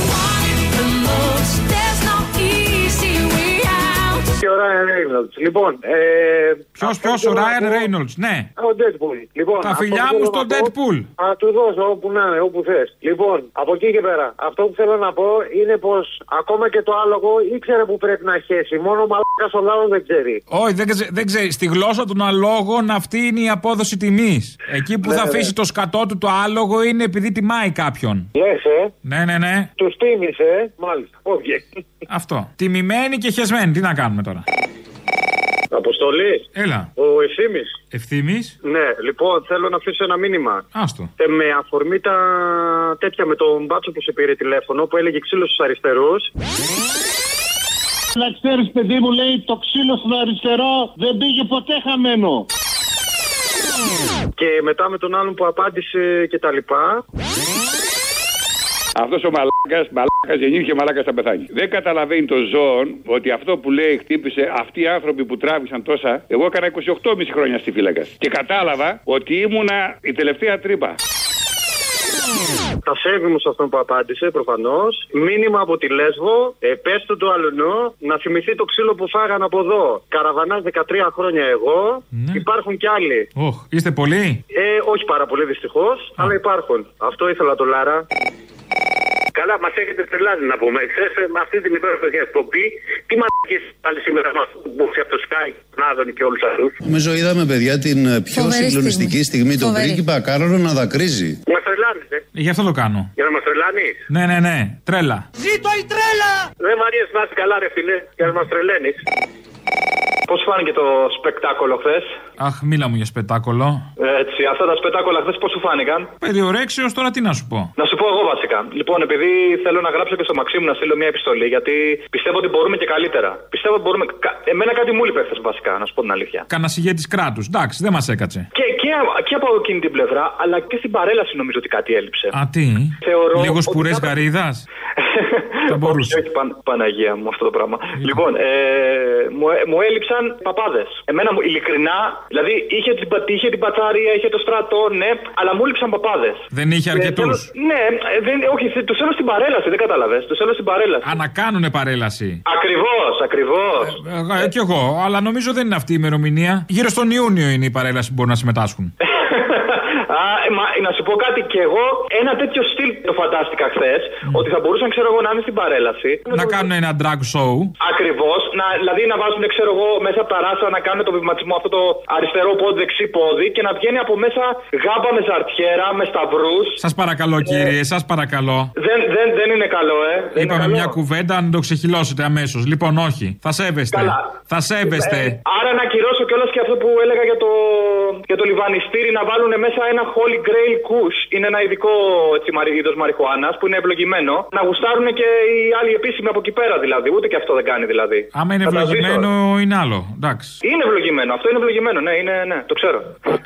Και ο Ράιν Ρέινολτς. Λοιπόν, ε, Ποιος, αυτό ποιος, που ο θέλω να Ράιν πω- Ρέινολτ. Ναι. Ο Deadpool. Λοιπόν, Τα αυτό φιλιά που μου θέλω στον να πω- Deadpool. Α, του δώσω όπου να είναι, όπου θες. Λοιπόν, από εκεί και πέρα. Αυτό που θέλω να πω είναι πως ακόμα και το άλογο ήξερε που πρέπει να χέσει. Μόνο ο μαλάκας ο λαό δεν ξέρει. Όχι, δεν, ξε- δεν ξέρει. Στη γλώσσα των αλόγων αυτή είναι η απόδοση τιμής. Εκεί που Ναι, θα ναι. αφήσει το σκατό του το άλογο είναι επειδή τιμάει κάποιον. Λες, ε; Ναι, ναι, ναι. Τους τίμησε, ε. Μάλιστα. Όχι. Αυτό. Τιμημένη και χεσμένη. Τι να κάνουμε τώρα. Αποστολή. Έλα. Ο ευθύνη. Ευθύμης; Ναι, λοιπόν, θέλω να αφήσω ένα μήνυμα. Άστο. Ε, με αφορμή τα τέτοια με τον μπάτσο που σε πήρε τηλέφωνο που έλεγε ξύλος στους αριστερούς. Να ξέρεις, παιδί μου, λέει το ξύλο στον αριστερό δεν πήγε ποτέ χαμένο. Και μετά με τον άλλον που απάντησε και τα λοιπά. Αυτός ο μαλάκας, μαλάκας γεννήθηκε, μαλάκας θα πεθάνει. Δεν καταλαβαίνει το ζώο ότι αυτό που λέει χτύπησε αυτοί οι άνθρωποι που τράβησαν τόσα. Εγώ έκανα 28,5 χρόνια στη φύλακα. Και κατάλαβα ότι ήμουνα η τελευταία τρύπα. Τα σέβη μου σε αυτόν που απάντησε, προφανώς. Μήνυμα από τη Λέσβο. Ε, πες του του αλουνού να θυμηθεί το ξύλο που φάγαν από εδώ. Καραβανάς 13 χρόνια εγώ. Υπάρχουν κι άλλοι. Όχ, είστε πολλοί; Ε, όχι πάρα πολύ δυστυχώς, αλλά υπάρχουν. Αυτό ήθελα το Λάρα. Καλά, μας έχετε τρελάνει να πούμε. Χθε με αυτή την υπέροχη εκπομπή, τι μαλακίες πάλι σήμερα μας που από το Sky, τον Άδωνη και όλους αυτούς. Νομίζω είδαμε, παιδιά, την ε, πιο Φοβερή συγκλονιστική στιγμή, τον Φοβερή. πρίγκιπα Κάρολο να δακρύζει. Μας τρελάνεις, ε. Ε, Γι' αυτό το κάνω. Για να μας τρελάνεις. Ναι, ναι, ναι. Τρέλα. Ζήτω η τρέλα! Δεν μ' αρέσει να είσαι καλά, ρε φίλε, για να μας τρελαίνεις. Πώς φάνηκε το σπεκτάκολο χθες; Αχ, μίλα μου για σπετάκολο. Έτσι, αυτά τα σπετάκολα χθες πώς σου φάνηκαν; Περιορέξιο τώρα τι να σου πω. Να σου πω εγώ βασικά. Λοιπόν, επειδή θέλω να γράψω και στο Μαξίμου να στείλω μια επιστολή, γιατί πιστεύω ότι μπορούμε και καλύτερα. Πιστεύω ότι μπορούμε. κα- Εμένα κάτι μου λείπει χθες βασικά, να σου πω την αλήθεια. Κάνα ηγέτης κράτους. Εντάξει, δεν μας έκατσε. Και, και, και από εκείνη την πλευρά, αλλά και στην παρέλαση νομίζω ότι κάτι έλειψε. Α, τι; Θεωρώ Λίγος ότι σπουρέ θα- γαρίδας; Θα μπορούσε. Όχι, Παν- Παναγία μου αυτό το πράγμα. Λοιπόν, ε, μου, ε- μου έλειψαν παπάδες. Εμένα μου, ειλικρινά, δηλαδή είχε την, πα- είχε την πατσάρια, είχε το στρατό, ναι, αλλά μου έλειψαν παπάδες. Δεν είχε αρκετούς. Ναι, ε, δεν, όχι, τους θέλω στην παρέλαση, δεν κατάλαβες. Τους θέλω στην παρέλαση. Α, να κάνουνε παρέλαση. Ακριβώς, ακριβώς. Ε, κι εγώ, αλλά νομίζω δεν είναι αυτή η ημερομηνία. Γύρω στον Ιούνιο είναι η παρέλαση που μπορούν να συμμετάσχουν. Α, ε, μα, να σου πω κάτι και εγώ, ένα τέτοιο στυλ το φαντάστηκα χθες, ότι θα μπορούσαν, ξέρω εγώ, να είναι στην παρέλαση. να κάνουν ένα drag show. Ακριβώς, δηλαδή να βάζουν, ξέρω εγώ, μέσα από τα ράσα να κάνουν το βηματισμό αυτό το αριστερό πόδι, δεξί πόδι και να βγαίνει από μέσα γάμπα με ζαρτιέρα, με σταυρούς. Σας παρακαλώ, κύριε, σας παρακαλώ. Δεν, δεν, δεν είναι καλό, ε. Δεν είναι Είπαμε καλό. μια κουβέντα να το ξεχυλώσετε αμέσως. Λοιπόν, όχι. Θα σέβεστε. Καλά. Θα σέβεστε. Ε, άρα να ακυρώσω κιόλας και αυτό που έλεγα για το, για το λιβανιστήρι να βάλουν μέσα ένα Holy Grail Kush. Είναι ένα ειδικό είδος μαριχουάνας που είναι ευλογημένο. Να γουστάρουν και οι άλλοι επίσημοι από εκεί πέρα δηλαδή. Ούτε και αυτό δεν κάνει δηλαδή. Άμα είναι Θα τα ζήσω. ευλογημένο, είναι άλλο. Εντάξει. Είναι ευλογημένο. Αυτό είναι ευλογημένο. Ναι, είναι, ναι, το ξέρω.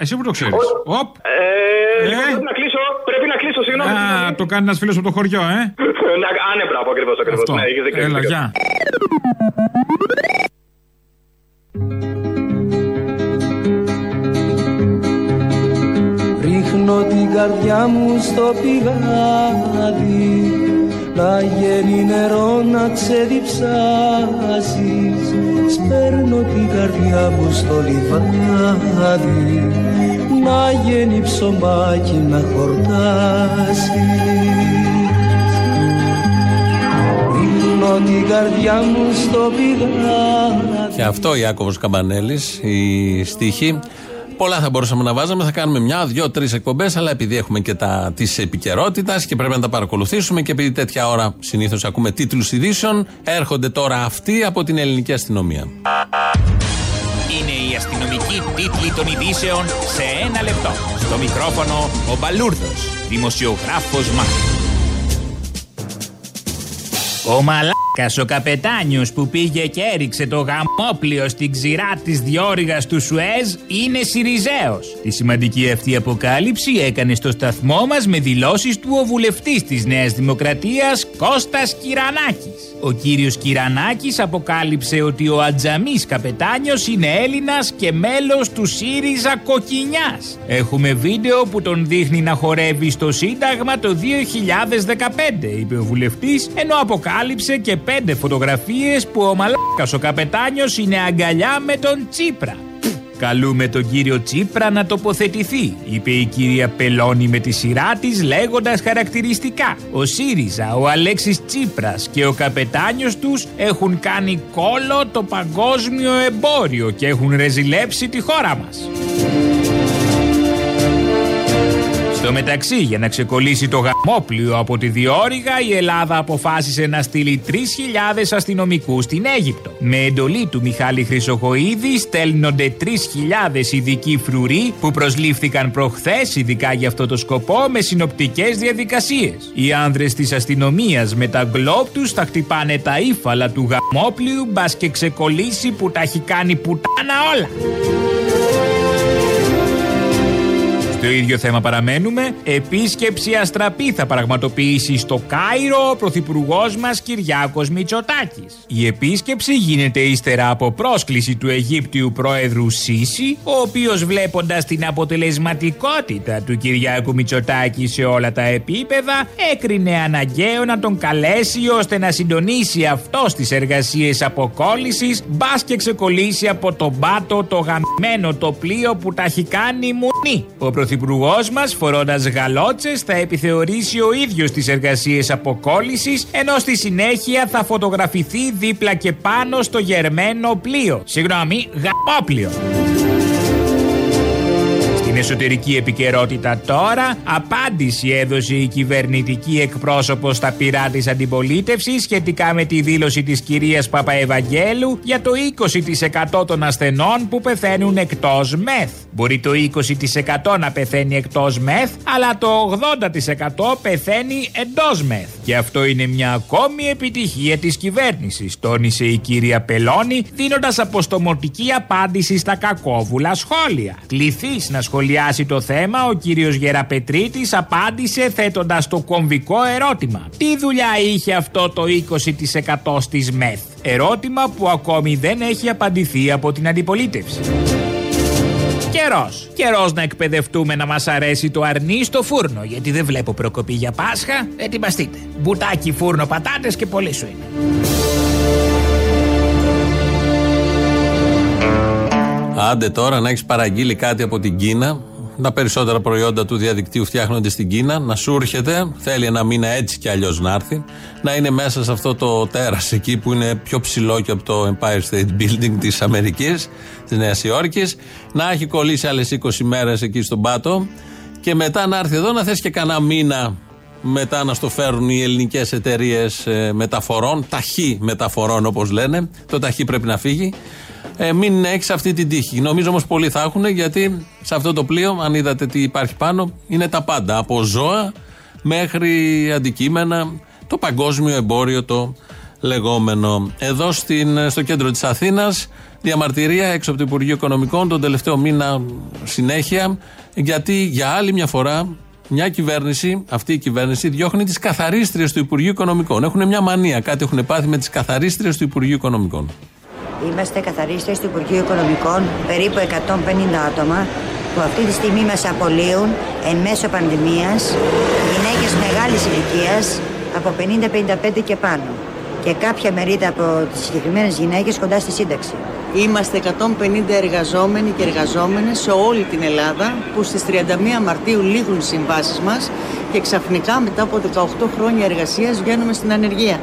Εσύ που το ξέρεις. Οπ. Ε, λοιπόν, πρέπει να κλείσω. Πρέπει να κλείσω, συγγνώμη. Α, το κάνει ένας φίλος από το χωριό, ε. Να, α, ναι, μπράβο, ακριβώς. Αυτό. Ναι, έχεις δίκιο, Έλα, έχεις δίκιο. γεια. Καρδιά μου στο πηγάδι Να γίνει νερό να ξεδιψάσεις. Παίρνω την καρδιά μου στο λιβάδι να γίνει ψωμάκι να χορτάσεις. Δίνω την καρδιά μου στο πηγάδι. Και αυτό Ιάκωβος Καμπανέλης, η στίχη. Πολλά θα μπορούσαμε να βάζαμε. Θα κάνουμε μια, δύο, τρεις εκπομπές. Αλλά επειδή έχουμε και τα τη επικαιρότητα και πρέπει να τα παρακολουθήσουμε και επειδή τέτοια ώρα συνήθως ακούμε τίτλους ειδήσεων, έρχονται τώρα αυτοί από την ελληνική αστυνομία. Είναι η αστυνομική τίτλη των ειδήσεων σε ένα λεπτό. Στο μικρόφωνο ο Μπαλούρδος, δημοσιογράφος Μάρκος. Ο μαλάκας ο καπετάνιος που πήγε και έριξε το γαμόπλιο στην ξηρά της διόρυγας του Σουέζ είναι Σιριζέος. Τη σημαντική αυτή αποκάλυψη έκανε στο σταθμό μας με δηλώσεις του ο βουλευτής της Νέας Δημοκρατίας Κώστας Κυρανάκης. Ο κύριος Κυρανάκης αποκάλυψε ότι ο Ατζαμής καπετάνιος είναι Έλληνας και μέλος του ΣΥΡΙΖΑ Κοκκινιάς. Έχουμε βίντεο που τον δείχνει να χορεύει στο Σύνταγμα το 2015, είπε ο βουλευτής, ενώ αποκάλυψε και πέντε φωτογραφίες που ο Μαλάκας ο καπετάνιος είναι αγκαλιά με τον Τσίπρα. Καλούμε τον κύριο Τσίπρα να τοποθετηθεί, είπε η κυρία Πελώνη με τη σειρά της λέγοντας χαρακτηριστικά. Ο ΣΥΡΙΖΑ, ο Αλέξης Τσίπρας και ο καπετάνιος τους έχουν κάνει κόλο το παγκόσμιο εμπόριο και έχουν ρεζιλέψει τη χώρα μας. Στο μεταξύ, για να ξεκολλήσει το γαμόπλιο από τη διόρυγα, η Ελλάδα αποφάσισε να στείλει 3.000 αστυνομικούς στην Αίγυπτο. Με εντολή του Μιχάλη Χρυσοχοίδη στέλνονται 3.000 ειδικοί φρουροί που προσλήφθηκαν προχθές ειδικά για αυτό το σκοπό με συνοπτικές διαδικασίες. Οι άνδρες της αστυνομίας με τα γκλόπ τους θα χτυπάνε τα ύφαλα του γαμόπλιου μπας και ξεκολλήσει που τα έχει κάνει πουτάνα όλα. Στο ίδιο θέμα παραμένουμε. Επίσκεψη αστραπή θα πραγματοποιήσει στο Κάιρο ο πρωθυπουργός μας Κυριάκος Μητσοτάκης. Η επίσκεψη γίνεται ύστερα από πρόσκληση του Αιγύπτιου πρόεδρου Σίση, ο οποίος βλέποντας την αποτελεσματικότητα του Κυριάκου Μητσοτάκη σε όλα τα επίπεδα, έκρινε αναγκαίο να τον καλέσει ώστε να συντονίσει αυτός τις εργασίες αποκόλλησης, μπας και ξεκολλήσει από τον πάτο το γαμμένο το πλοίο που τα έχει κάνει μουνί. Ο πρωθυπουργός μας, φορώντας γαλότσες, θα επιθεωρήσει ο ίδιος τις εργασίες αποκόλλησης, ενώ στη συνέχεια θα φωτογραφηθεί δίπλα και πάνω στο γερμένο πλοίο. Συγγνώμη, γαμόπλοιο. Στην εσωτερική επικαιρότητα τώρα, απάντηση έδωσε η κυβερνητική εκπρόσωπος στα πειρά της αντιπολίτευσης σχετικά με τη δήλωση της κυρίας Παπαευαγγέλου για το 20% των ασθενών που πεθαίνουν εκτός μεθ. Μπορεί το 20% να πεθαίνει εκτός μεθ, αλλά το 80% πεθαίνει εντός μεθ. Και αυτό είναι μια ακόμη επιτυχία της κυβέρνησης, τόνισε η κυρία Πελώνη, δίνοντας αποστομωτική απάντηση στα κακόβουλα σχόλια. Κληθείς να σχολιάσει το θέμα, ο κύριος Γεραπετρίτης απάντησε θέτοντας το κομβικό ερώτημα. Τι δουλειά είχε αυτό το 20% στις ΜΕΘ; Ερώτημα που ακόμη δεν έχει απαντηθεί από την αντιπολίτευση. Καιρός. Καιρός να εκπαιδευτούμε να μας αρέσει το αρνί στο φούρνο. Γιατί δεν βλέπω προκοπή για Πάσχα. Ετοιμαστείτε. Μπουτάκι, φούρνο, πατάτες και πολύ σου είναι. Άντε τώρα να έχεις παραγγείλει κάτι από την Κίνα. Τα περισσότερα προϊόντα του διαδικτύου φτιάχνονται στην Κίνα. Να σου έρχεται, θέλει ένα μήνα έτσι κι αλλιώς να έρθει. Να είναι μέσα σε αυτό το τέρας εκεί που είναι πιο ψηλό και από το Empire State Building της Αμερικής, της Νέας Υόρκης. Να έχει κολλήσει άλλες 20 μέρες εκεί στον πάτο. Και μετά να έρθει εδώ να θες και κανένα μήνα μετά να στο φέρουν οι ελληνικές εταιρείες μεταφορών, ταχύ μεταφορών όπως λένε. Το ταχύ πρέπει να φύγει. Ε, μην έχεις αυτή την τύχη. Νομίζω όμως πολλοί θα έχουν γιατί σε αυτό το πλοίο, αν είδατε τι υπάρχει πάνω, είναι τα πάντα. Από ζώα μέχρι αντικείμενα, το παγκόσμιο εμπόριο το λεγόμενο. Εδώ στην, στο κέντρο της Αθήνας, διαμαρτυρία έξω από το Υπουργείο Οικονομικών τον τελευταίο μήνα συνέχεια, γιατί για άλλη μια φορά μια κυβέρνηση, αυτή η κυβέρνηση, διώχνει τις καθαρίστριες του Υπουργείου Οικονομικών. Έχουν μια μανία, κάτι έχουν πάθει με τις καθαρίστριες του Υπουργείου Οικονομικών. Είμαστε καθαρίστες του Υπουργείου Οικονομικών, περίπου 150 άτομα, που αυτή τη στιγμή μας απολύουν εν μέσω πανδημίας γυναίκες μεγάλης ηλικίας από 50-55 και πάνω και κάποια μερίδα από τις συγκεκριμένες γυναίκες κοντά στη σύνταξη. Είμαστε 150 εργαζόμενοι και εργαζόμενες σε όλη την Ελλάδα που στις 31 Μαρτίου λήγουν οι συμβάσεις μας και ξαφνικά μετά από 18 χρόνια εργασίας βγαίνουμε στην ανεργία.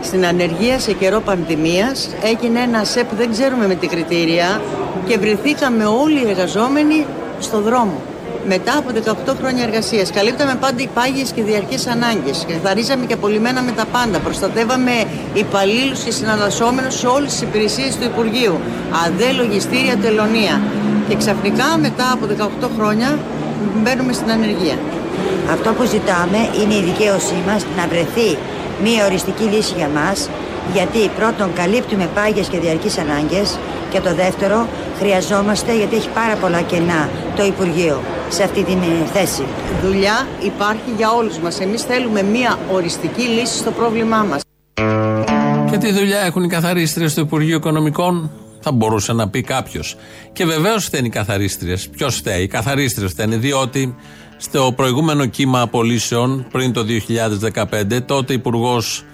Στην ανεργία σε καιρό πανδημίας έγινε ένα ΣΕΠ που δεν ξέρουμε με τι κριτήρια και βρεθήκαμε όλοι οι εργαζόμενοι στο δρόμο. Μετά από 18 χρόνια εργασίας, καλύπταμε πάντα υπάγειε και διαρκείς ανάγκες. Καθαρίζαμε και απολυμμέναμε τα πάντα. Προστατεύαμε υπαλλήλους και συναλλασσόμενους σε όλες τις υπηρεσίες του Υπουργείου. ΑΔΕ, λογιστήρια, τελωνία. Και ξαφνικά μετά από 18 χρόνια μπαίνουμε στην ανεργία. Αυτό που ζητάμε είναι η δικαίωσή μας να βρεθεί μία οριστική λύση για μας γιατί πρώτον καλύπτουμε πάγιες και διαρκείς ανάγκες και το δεύτερο χρειαζόμαστε γιατί έχει πάρα πολλά κενά το Υπουργείο σε αυτή την ε, θέση. Δουλειά υπάρχει για όλους μας. Εμείς θέλουμε μία οριστική λύση στο πρόβλημά μας. Και τι δουλειά έχουν οι καθαρίστριες στο Υπουργείο Οικονομικών, θα μπορούσε να πει κάποιος. Και βεβαίως φταίνει οι καθαρίστριες. Ποιος φταίει, οι καθαρίστριες φταίνε, διότι στο προηγούμενο κύμα απολύσεων, πριν το 2015, τότε υπουργός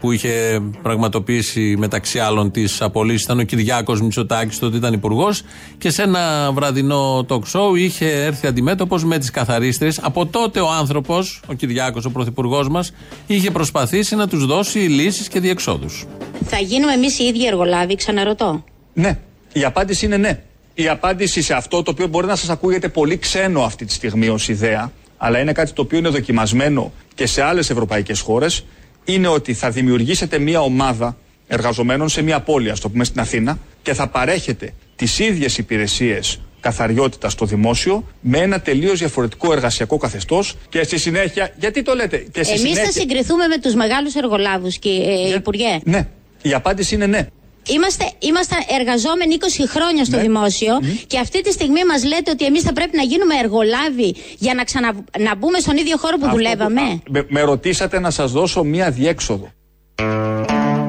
που είχε πραγματοποιήσει μεταξύ άλλων τις απολύσεις ήταν ο Κυριάκος Μητσοτάκης, τότε ήταν υπουργός, και σε ένα βραδινό talk show είχε έρθει αντιμέτωπος με τις καθαρίστρες. Από τότε ο άνθρωπος, ο Κυριάκος, ο πρωθυπουργός μας, είχε προσπαθήσει να τους δώσει λύσεις και διεξόδους. Θα γίνουμε εμείς οι ίδιοι εργολάβοι, ξαναρωτώ. Ναι. Η απάντηση είναι ναι. Η απάντηση σε αυτό το οποίο μπορεί να σας ακούγεται πολύ ξένο αυτή τη στιγμή ως ιδέα, αλλά είναι κάτι το οποίο είναι δοκιμασμένο και σε άλλες ευρωπαϊκές χώρες, είναι ότι θα δημιουργήσετε μια ομάδα εργαζομένων σε μια πόλη, ας το πούμε στην Αθήνα, και θα παρέχετε τις ίδιες υπηρεσίες καθαριότητας στο δημόσιο με ένα τελείως διαφορετικό εργασιακό καθεστώς και στη συνέχεια. Γιατί το λέτε, και στη Εμείς συνέχεια. θα συγκριθούμε με τους μεγάλους εργολάβους, ε, Υπουργέ. Ναι. Η απάντηση είναι ναι. Είμαστε, είμαστε εργαζόμενοι 20 χρόνια στο Ναι. δημόσιο και αυτή τη στιγμή μας λέτε ότι εμείς θα πρέπει να γίνουμε εργολάβοι για να, ξανα, να μπούμε στον ίδιο χώρο που Αυτό δουλεύαμε. Με, με ρωτήσατε να σας δώσω μία διέξοδο.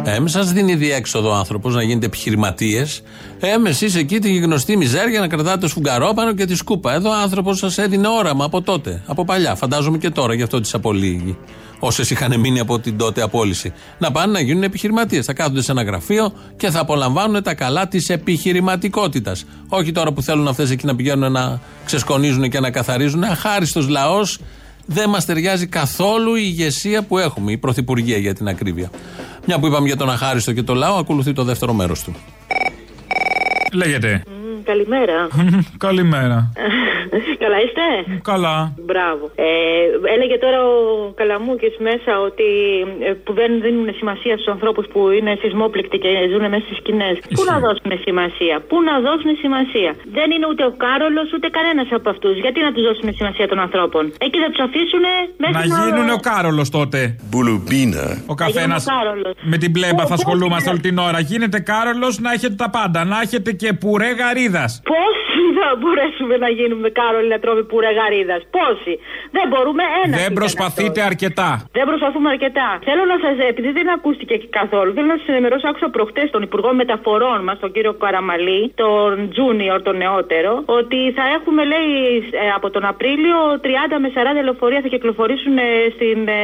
Ε, με σας δίνει διέξοδο ο άνθρωπος να γίνετε επιχειρηματίες. Ε, με εσείς εκεί τη γνωστή μιζέρια να κρατάτε το σφουγγαρόπανο και τη σκούπα. Εδώ ο άνθρωπος σας έδινε όραμα από τότε, από παλιά. Φαντάζομαι και τώρα, γι' αυτό τι απολύγει. Όσες είχαν μείνει από την τότε απόλυση. Να πάνε να γίνουν επιχειρηματίες. Θα κάθονται σε ένα γραφείο και θα απολαμβάνουν τα καλά της επιχειρηματικότητας. Όχι τώρα που θέλουν αυτές εκεί να πηγαίνουν να ξεσκονίζουν και να καθαρίζουν. Αχάριστος λαός. Δεν μας ταιριάζει καθόλου η ηγεσία που έχουμε, η πρωθυπουργία για την ακρίβεια. Μια που είπαμε για τον Αχάριστο και το λαό, ακολουθεί το δεύτερο μέρος του. Λέγεται. Καλημέρα. Καλημέρα. Καλά είστε; Καλά. Μπράβο. Ε, έλεγε τώρα ο Καλαμούκης μέσα ότι ε, που δεν δίνουν σημασία στους ανθρώπους που είναι σεισμόπληκτοι και ζουν μέσα στις σκηνές. Πού να δώσουν σημασία, πού να δώσουν σημασία; Δεν είναι ούτε ο Κάρολος ούτε κανένας από αυτούς. Γιατί να τους δώσουν σημασία των ανθρώπων; Εκεί θα τους αφήσουν μέσα Να γίνουν ο Κάρολος τότε. Μπουλουμπίνα. Ο καθένα γίνω Κάρολος. με την πλέμπα θα Πώς ασχολούμαστε είναι; όλη την ώρα. Γίνεται Κάρολος να έχετε τα πάντα. Να έχετε και πουρέ γαρίδας. Πόσοι θα μπορέσουμε να γίνουμε Κάρολοι να τρώμε πουρέ γαρίδας. Πόσοι. Δεν μπορούμε ένα. Δεν προσπαθείτε αρκετά. Δεν προσπαθούμε αρκετά. Θέλω να σας, επειδή δεν ακούστηκε και καθόλου, θέλω να σας ενημερώσω. Άκουσα προχτές τον Υπουργό Μεταφορών μας, τον κύριο Καραμαλή, τον Junior, τον νεότερο, ότι θα έχουμε, λέει, ε, από τον Απρίλιο 30 με 40 λεωφορεία θα κυκλοφορήσουν ε, στην, ε,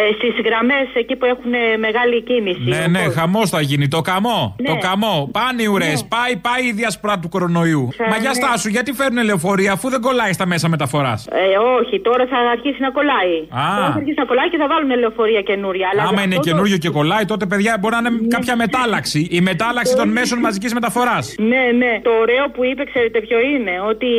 ε, στις γραμμές εκεί που έχουν ε, μεγάλη κίνηση. Ναι, ναι, χαμός θα γίνει. Το καμό. Ναι. Το καμό. Πάνε οι ουρές. Πάει, πάει η διασπρά του κορονοϊού. Θα- Μα για ναι. στάσου, γιατί φέρνουν λεωφορεία αφού δεν κολλάει στα μέσα μεταφοράς. Ε, όχι, τώρα θα αρχίσει να κολλάει. Α. Τώρα θα αρχίσει να κολλάει και θα βάλουν λεωφορεία καινούρια. Αλλά Άμα για είναι αυτό το- καινούριο και κολλάει, τότε παιδιά μπορεί να είναι κάποια μετάλλαξη. Η μετάλλαξη των μέσων μαζικής μεταφοράς. Ναι, ναι. Το ωραίο που είπε, ξέρετε ποιο είναι, ότι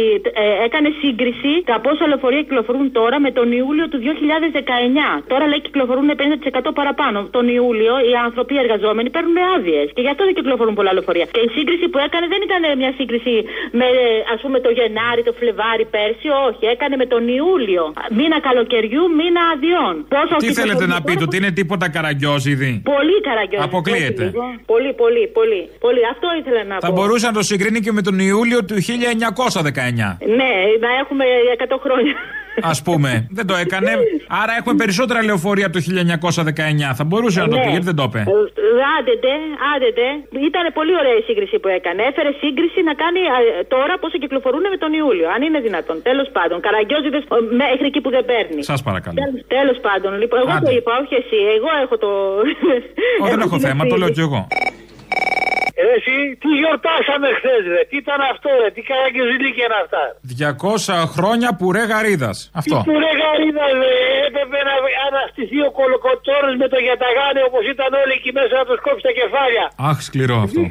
ε, έκανε σύγκριση τα πόσα λεωφορεία κυκλοφορούν τώρα με τον Ιούλιο του 2019. Τώρα λέει κυκλοφορούν 50% παραπάνω. Τον Ιούλιο οι άνθρωποι οι εργαζόμενοι παίρνουν άδειες και γι' αυτό δεν κυκλοφορούν πολλά λεωφορεία. Και η σύγκριση που έκανε δεν ήταν μια σύγκριση με ας πούμε το Γενάρη, το Φλεβάρι πέρσι, όχι. Έκανε με τον Ιούλιο. Μήνα καλοκαιριού, μήνα αδειών. Πόσο Τι θέλετε κυκλοφορούν να τώρα, πείτε, ότι είναι τίποτα καραγκιόζιδι. Πολύ καραγκιόζη. Αποκλείεται. Πολύ, πολύ, πολύ, πολύ. Αυτό ήθελα να Θα πω. μπορούσε να το συγκρίνει και με τον Ιούλιο του 1919. Ναι, να έχουμε 100 χρόνια. Α πούμε. δεν το έκανε. Άρα έχουμε περισσότερα λεωφορεία από το 1919. Θα μπορούσε να το Ναι. πει, γιατί δεν το είπε. Άντετε, άντετε. Ήταν πολύ ωραία η σύγκριση που έκανε. Έφερε σύγκριση να κάνει α, τώρα πόσο κυκλοφορούν με τον Ιούλιο. Αν είναι δυνατόν. Τέλος πάντων. Καραγκιόζηδε μέχρι εκεί που δεν παίρνει. Σας παρακαλώ. Τέλος πάντων. Λοιπόν, εγώ Άντε. το είπα, όχι εσύ. Εγώ έχω το. Ω, δεν έχω την θέμα, το ευθύνη. λέω κι εγώ. Ρε εσύ, τι γιορτάσαμε χθες, ρε. Τι ήταν αυτό, ρε. Τι καραγκιουζιλίκια είναι αυτά. 200 χρόνια πουρέ γαρίδας. Αυτό. Τι που ρε γαρίδας, ρε. Έπρεπε να αναστηθεί ο κολοκοτόρος με το γιαταγάνε όπως ήταν όλοι εκεί μέσα να του κόψει τα κεφάλια. Αχ, σκληρό αυτό.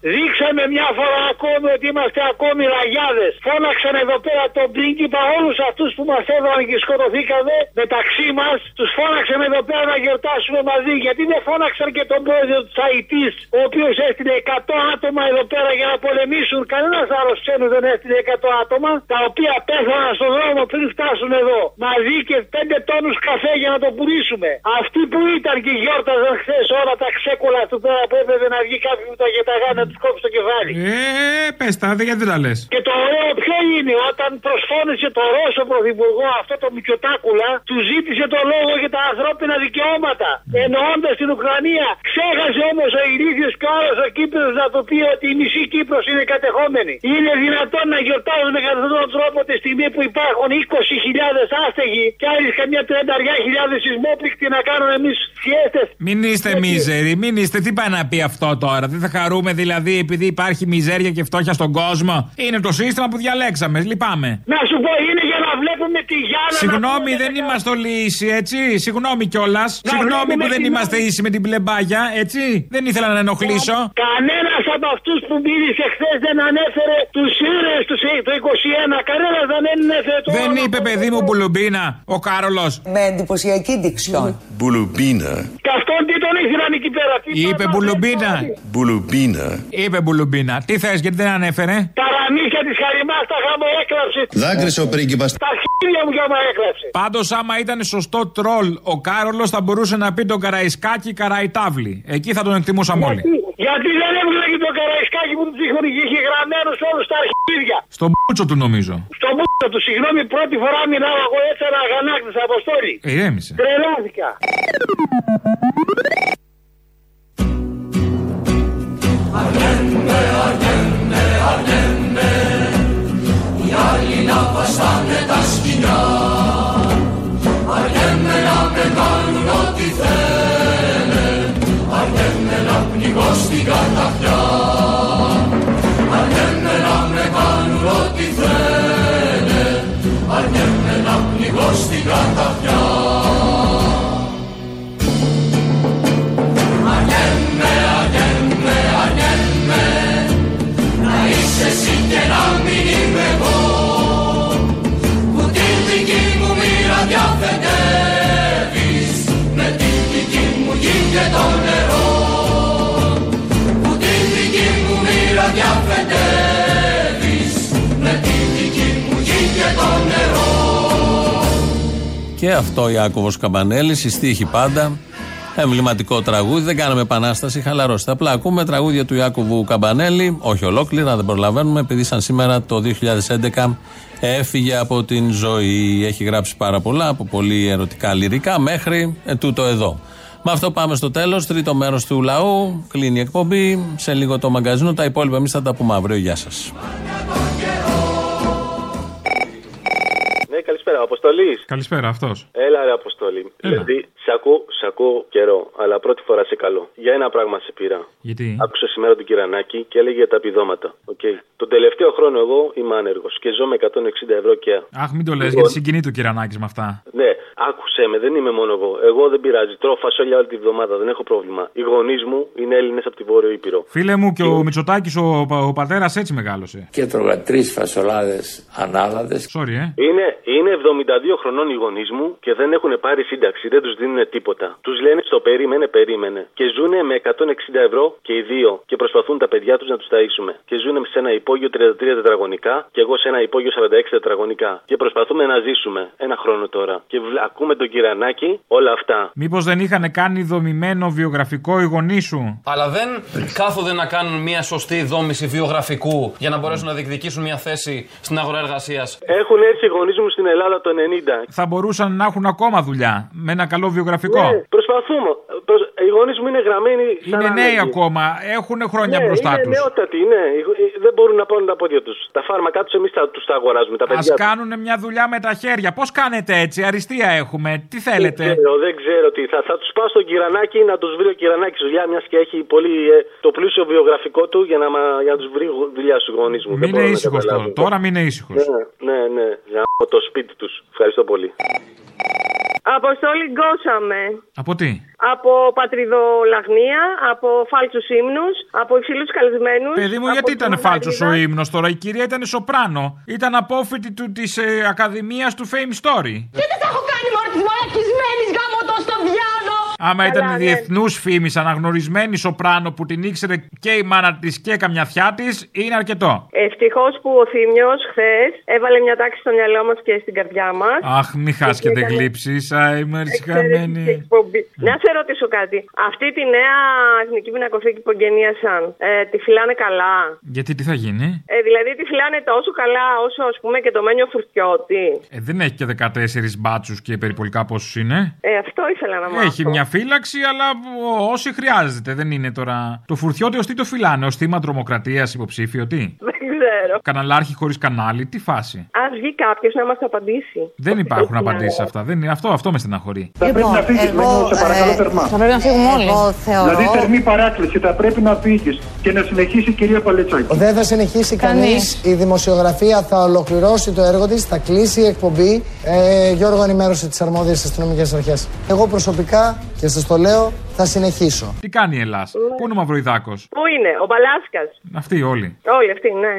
Δείξαμε μια φορά ακόμη ότι είμαστε ακόμη ραγιάδες. Φώναξαν εδώ πέρα τον πρίγκιπα όλους αυτούς που μας έβαλαν και σκοτωθήκανε μεταξύ μας. Τους φώναξαν εδώ πέρα να γιορτάσουμε μαζί. Γιατί δεν φώναξαν και τον πρόεδρο της Αϊτής, ο οποίος έστειλε 100 άτομα εδώ πέρα για να πολεμήσουν. Κανένας άλλος ξένος δεν έστειλε 100 άτομα, τα οποία πέθαναν στον δρόμο πριν φτάσουν εδώ. Μαζί και 5 τόνους καφέ για να το πουλήσουμε. Αυτοί που ήταν και γιόρταζαν χθες όλα τα ξέκολα του πέρα που έπρεπε να βγει κάποιος που τα γεταγά να του κόψει το κεφάλι. Ε, πες τα, δεν γιατί δεν τα λες; Και το ωραίο ποιο είναι, όταν προσφώνησε το Ρώσο Πρωθυπουργό αυτό το Μητσοτάκουλα, του ζήτησε το λόγο για τα ανθρώπινα δικαιώματα. Εννοώντας την Ουκρανία. Ξέχασε όμως ο ηλίθιο και άλλος ο Κύπρο να του πει ότι η μισή Κύπρος είναι κατεχόμενη. Είναι δυνατόν να γιορτάζουμε κατά αυτόν τον τρόπο τη στιγμή που υπάρχουν 20.000 άστεγοι και άλλοι καμιά 30.000 σεισμόπληκτοι να κάνουμε εμείς φιέστες. Μην είστε μίζεροι, μην είστε. Τι πάει να πει αυτό τώρα. Δεν θα χαρούμε δηλαδή επειδή υπάρχει μιζέρια και φτώχεια στον κόσμο. Είναι το σύστημα που διαλέξαμε. Λυπάμαι. Να σου πω, είναι για να βλέπουμε τη Γιάννα. να Συγγνώμη, πούμε δεν τα- είμαστε όλοι ίσοι, έτσι. Συγγνώμη κιόλας. Συγγνώμη βλέπουμε που δεν τη- είμαστε ίσοι με την πλεμπάγια, έτσι. Δεν ήθελα να ενοχλήσω. Κανένας από αυτούς που μίλησε χθες δεν ανέφερε τους ήρωες του το 21. Κανένας δεν ανέφερε το Δεν είπε παιδί μου μπουλουμπίνα ο Κάρολος. Με εντυπωσιακή δικτυόν. Μπουλουμπίνα. Και αυτόν τι τον ήθελαν εκεί πέρα. Τι Είπε μπουλουμπίνα. Μπουλουμπίνα. Είπε μπουλουμπίνα. Τι θες, γιατί δεν ανέφερε; Τα ραμίσια τη χαριμά τα γάμο έκλαψε. Δάκρυσε ο πρίγκιπας. Τα χίλια μου γάμο έκλαψε. Πάντως, άμα ήταν σωστό τρόλ, ο Κάρολος θα μπορούσε να πει τον Καραϊσκάκη Καραϊτάβλη. Εκεί θα τον εκτιμούσαμε όλοι. Γιατί δεν έβγαλε και το καραϊσκάκι που του είχε, είχε γραμμένους όλους τα αρχίδια. Στον μπούτσο του νομίζω. Στο μπούτσο του, συγγνώμη, πρώτη φορά μιλάω εγώ έτσι ένα αγανάκτης αποστόλη. Ηρέμησε. Τρελάθηκα. Οι άλλοι να βαστάνε τα σκηνιά Αργέμαι να με κάνουν ό,τι θέλε Αργέμαι να πνιγώ στην καταφιά Αργέμαι να με κάνουν ό,τι θέλε Αργέμαι να πνιγώ στην καταφιά Και αυτό Ιάκωβος Καμπανέλης, η στίχη πάντα. Εμβληματικό τραγούδι, δεν κάναμε επανάσταση, χαλαρώστε. Απλά ακούμε τραγούδια του Ιάκωβου Καμπανέλη, όχι ολόκληρα, δεν προλαβαίνουμε, επειδή σαν σήμερα το 2011 έφυγε από την ζωή. Έχει γράψει πάρα πολλά, από πολύ ερωτικά λυρικά μέχρι ε, τούτο εδώ. Με αυτό πάμε στο τέλος, τρίτο μέρος του λαού, κλείνει η εκπομπή, σε λίγο το μαγκαζίνο, τα υπόλοιπα εμείς θα τα πούμε αύριο. Γεια σας. Καλησπέρα. Αποστολής. Καλησπέρα, αυτός. Έλα, ρε Αποστολή. Δηλαδή, σε ακούω, σε ακούω καιρό, αλλά πρώτη φορά σε καλό. Για ένα πράγμα σε πήρα. Γιατί; Άκουσα σήμερα τον Κυρανάκη και έλεγε για τα επιδόματα. Okay. Τον τελευταίο χρόνο εγώ είμαι άνεργος και ζω με 160 ευρώ και. Αχ, μην το λες, Λοιπόν. γιατί συγκινεί το κυρανάκι με αυτά. Ναι, άκουσε με, δεν είμαι μόνο εγώ. Εγώ δεν πειράζει. Τρώω φασόλια όλη τη βδομάδα, δεν έχω πρόβλημα. Οι γονείς μου είναι Έλληνες από τη Βόρειο Ήπειρο. Φίλε μου και ο Μητσοτάκης, ο, πα- ο πατέρας έτσι μεγάλωσε. Και τρώγα τρεις φασολάδες ανάλαδες. Sorry, ε. Είναι, είναι 72 χρονών οι γονείς μου και δεν έχουν πάρει σύνταξη, δεν τους δίνουν τίποτα. Τους λένε στο περίμενε, περίμενε. Και ζουν με 160 ευρώ και οι δύο και προσπαθούν τα παιδιά τους να τους ταΐσουμε. Και ζουν σε ένα υπόγειο 33 τετραγωνικά και εγώ σε ένα υπόγειο 46 τετραγωνικά. Και προσπαθούμε να ζήσουμε ένα χρόνο τώρα. Και βλ- ακούμε τον κυρανάκι όλα αυτά. Μήπως δεν είχαν κάνει δομημένο βιογραφικό οι γονείς σου; Αλλά δεν κάθονται να κάνουν μια σωστή δόμηση βιογραφικού για να μπορέσουν να διεκδικήσουν μια θέση στην αγορά εργασίας. Έχουν έρθει οι γονείς μου στην Ελλάδα το 90. Θα μπορούσαν να έχουν ακόμα δουλειά με ένα καλό βιογραφικό. Ναι, Προσπαθούμε. Προσ- Οι γονείς μου είναι γραμμένοι σαν Είναι νέοι άνεργοι. ακόμα, έχουν χρόνια Ναι, μπροστά είναι τους. νεότατοι, ναι. Ε, Δεν μπορούν να πάνε τα πόδια τους. Τα φάρμακά τους εμείς τους τα αγοράζουμε. Τα Α παιδιά τους. κάνουν μια δουλειά με τα χέρια. Πώς κάνετε έτσι, αριστεία έχουμε. Τι θέλετε; Δεν ξέρω, δεν ξέρω τι. Θα, θα τους πάω στον Κυρανάκη να τους βρει ο Κυρανάκης δουλειά, μιας και έχει πολύ ε, το πλούσιο βιογραφικό του για να, μα- για να τους βρει δουλειά στους γονείς μου. Δεν Μην μπορώ είναι να ήσυχος καταλάβω. τώρα. Τώρα μην είναι ήσυχος. Ναι, ναι, ναι. Γαμώ το σπίτι τους. Ευχαριστώ πολύ. Αποστόλη γκώσαμε. Από τι; Από πατριδολαγνία, από φάλτσους ύμνους, από υψηλούς καλεσμένους. Παιδί μου, γιατί ήταν φάλτσο ο ύμνος τώρα; Η κυρία ήταν σοπράνο. Ήταν απόφοιτη του της ε, Ακαδημίας του Fame Story. Και δεν θα έχω κάνει μόνο της μαλακισμένης γάμο το στο διάλο. Άμα Καλά, ήταν ναι. διεθνούς φήμης, αναγνωρισμένη σοπράνο που την ήξερε και η μάνα της και καμιά θιά της, είναι αρκετό. Ευτυχώς που ο Θήμιο χθες έβαλε μια τάξη στο μυαλό μας και στην καρδιά μας. Αχ, μη χάσκετε έκανε- γλύψεις. Α, είμαι ησυχαμένη. Να σε ρωτήσω κάτι. Αυτή τη νέα εθνική πινακοθήκη που εγγενίασαν, ε, τη φυλάνε καλά; Γιατί τι θα γίνει; Ε, δηλαδή τη φυλάνε τόσο καλά όσο ας πούμε και το μένιο φουρτιώτη. Ε, δεν έχει και 14 μπάτσους και περιπολικά πόσους είναι; Ε, αυτό ήθελα να μάθω. Έχει μια φύλαξη, αλλά ο- όσοι χρειάζεται. Δεν είναι τώρα. Το φουρτιώτη ω τι το φυλάνε, ω θύμα τρομοκρατία υποψήφιο, τι; Δεν ξέρω. Καναλάρχη χωρίς κανάλι, τι φάση; Α βγει κάποιος να μας απαντήσει. Δεν υπάρχουν απαντήσεις σε αυτά. Δεν είναι, αυτό, αυτό με στεναχωρεί. Θα πρέπει να φύγεις, Μένιο, σε παρακαλώ θερμά. Θα πρέπει να φύγουμε όλοι. Εγώ θεωρώ. Δηλαδή, θερμή παράκληση, θα πρέπει να φύγεις και να συνεχίσει η κυρία Παλετσάκη. Δεν θα συνεχίσει κανείς. Η δημοσιογραφία θα ολοκληρώσει το έργο της, θα κλείσει η εκπομπή. Ε, Γιώργο, ενημέρωσε τις αρμόδιες αστυνομικές αρχές. Εγώ προσωπικά, και σας το λέω, θα συνεχίσω. Τι κάνει η Ελλάδα, Πού είναι ο Μαυροϊδάκος; Πού είναι, ο Μπαλάσκα. Αυτοί όλοι. Όλοι αυτοί, ναι.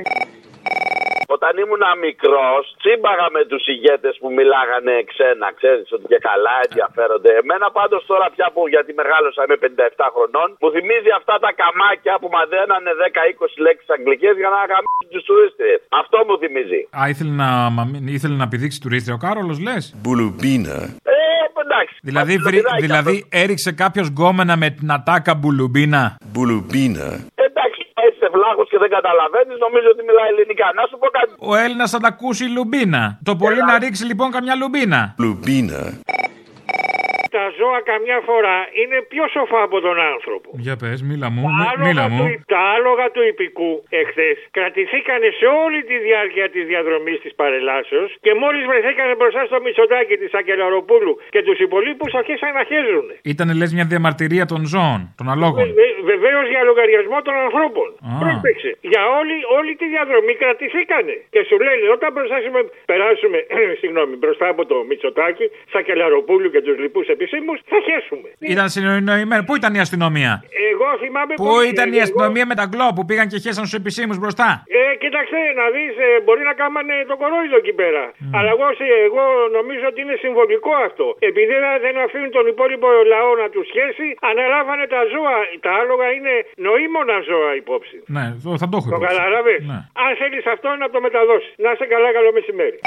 Όταν ήμουν μικρός, τσίμπαγα με τους ηγέτες που μιλάγανε ξένα. Ξέρεις ότι και καλά ενδιαφέρονται. Εμένα πάντως τώρα πια που γιατί μεγάλωσα είμαι 57 χρονών, μου θυμίζει αυτά τα καμάκια που μαδένανε 10-20 λέξεις αγγλικές για να γαμίσουν τους τουρίστες. Αυτό μου θυμίζει. Α, ήθελε να, μα- ήθελε να πηδήξει τουρίστρια ο Κάρολος, λες; Μπουλουμπίνα. Ε, εντάξει. Δηλαδή, βρει- δηλαδή έριξε κάποιος γκόμενα με την ατάκα μπουλουμπίνα; Μπουλουμπίνα. Εντάξει, είσαι βλάχο και δεν καταλαβαίνεις, νομίζω ότι μιλάει ελληνικά. Να σου πω κάτι. Ο Έλληνας θα τα ακούσει λουμπίνα. Το πολύ να ρίξει λοιπόν καμιά λουμπίνα. Λουμπίνα. Τα ζώα καμιά φορά είναι πιο σοφά από τον άνθρωπο. Για πες, μίλα μου, Τα μι- μίλα άλογα, μου. του, τα άλογα του υπηκού εχθές κρατηθήκανε σε όλη τη διάρκεια της διαδρομής της παρελάσεως και μόλις βρεθήκανε μπροστά στο Μητσοτάκι της Ακελαροπούλου και τους υπολείπους αρχίσαν να χέζουν. Ήταν λες μια διαμαρτυρία των ζώων, των αλόγων. Βεβαίως για λογαριασμό των ανθρώπων. Α. Πρόσεξε. Για όλη, όλη τη διαδρομή κρατηθήκανε. Και σου λένε όταν μπροστάσουμε, περάσουμε συγγνώμη, μπροστά από το Μητσοτάκι, Σακελαροπούλου και τους λοιπούς επισήμου, θα χέσουμε. Ήταν συνοημένο. Πού ήταν η αστυνομία; Εγώ θυμάμαι Πού πολύ, ήταν η εγώ- αστυνομία με τα γκλό που πήγαν και χέσαν στους επισήμους μπροστά; Ε, κοίταξε, να δεις, μπορεί να κάμανε το κορόιδο εκεί πέρα. Αλλά εγώ, σε- εγώ νομίζω ότι είναι συμβολικό αυτό. Επειδή δεν- δεν αφήνουν τον υπόλοιπο λαό να τους σχέσει, αναλάβανε τα ζώα. Τα άλογα είναι νοήμονα ζώα υπόψη. Ναι, το- θα το έχω Το υπόψη. καταλάβες; Ναι. Αν θέλεις αυτό να το μεταδώσεις. Να είσαι καλά, καλό μεσημέρι.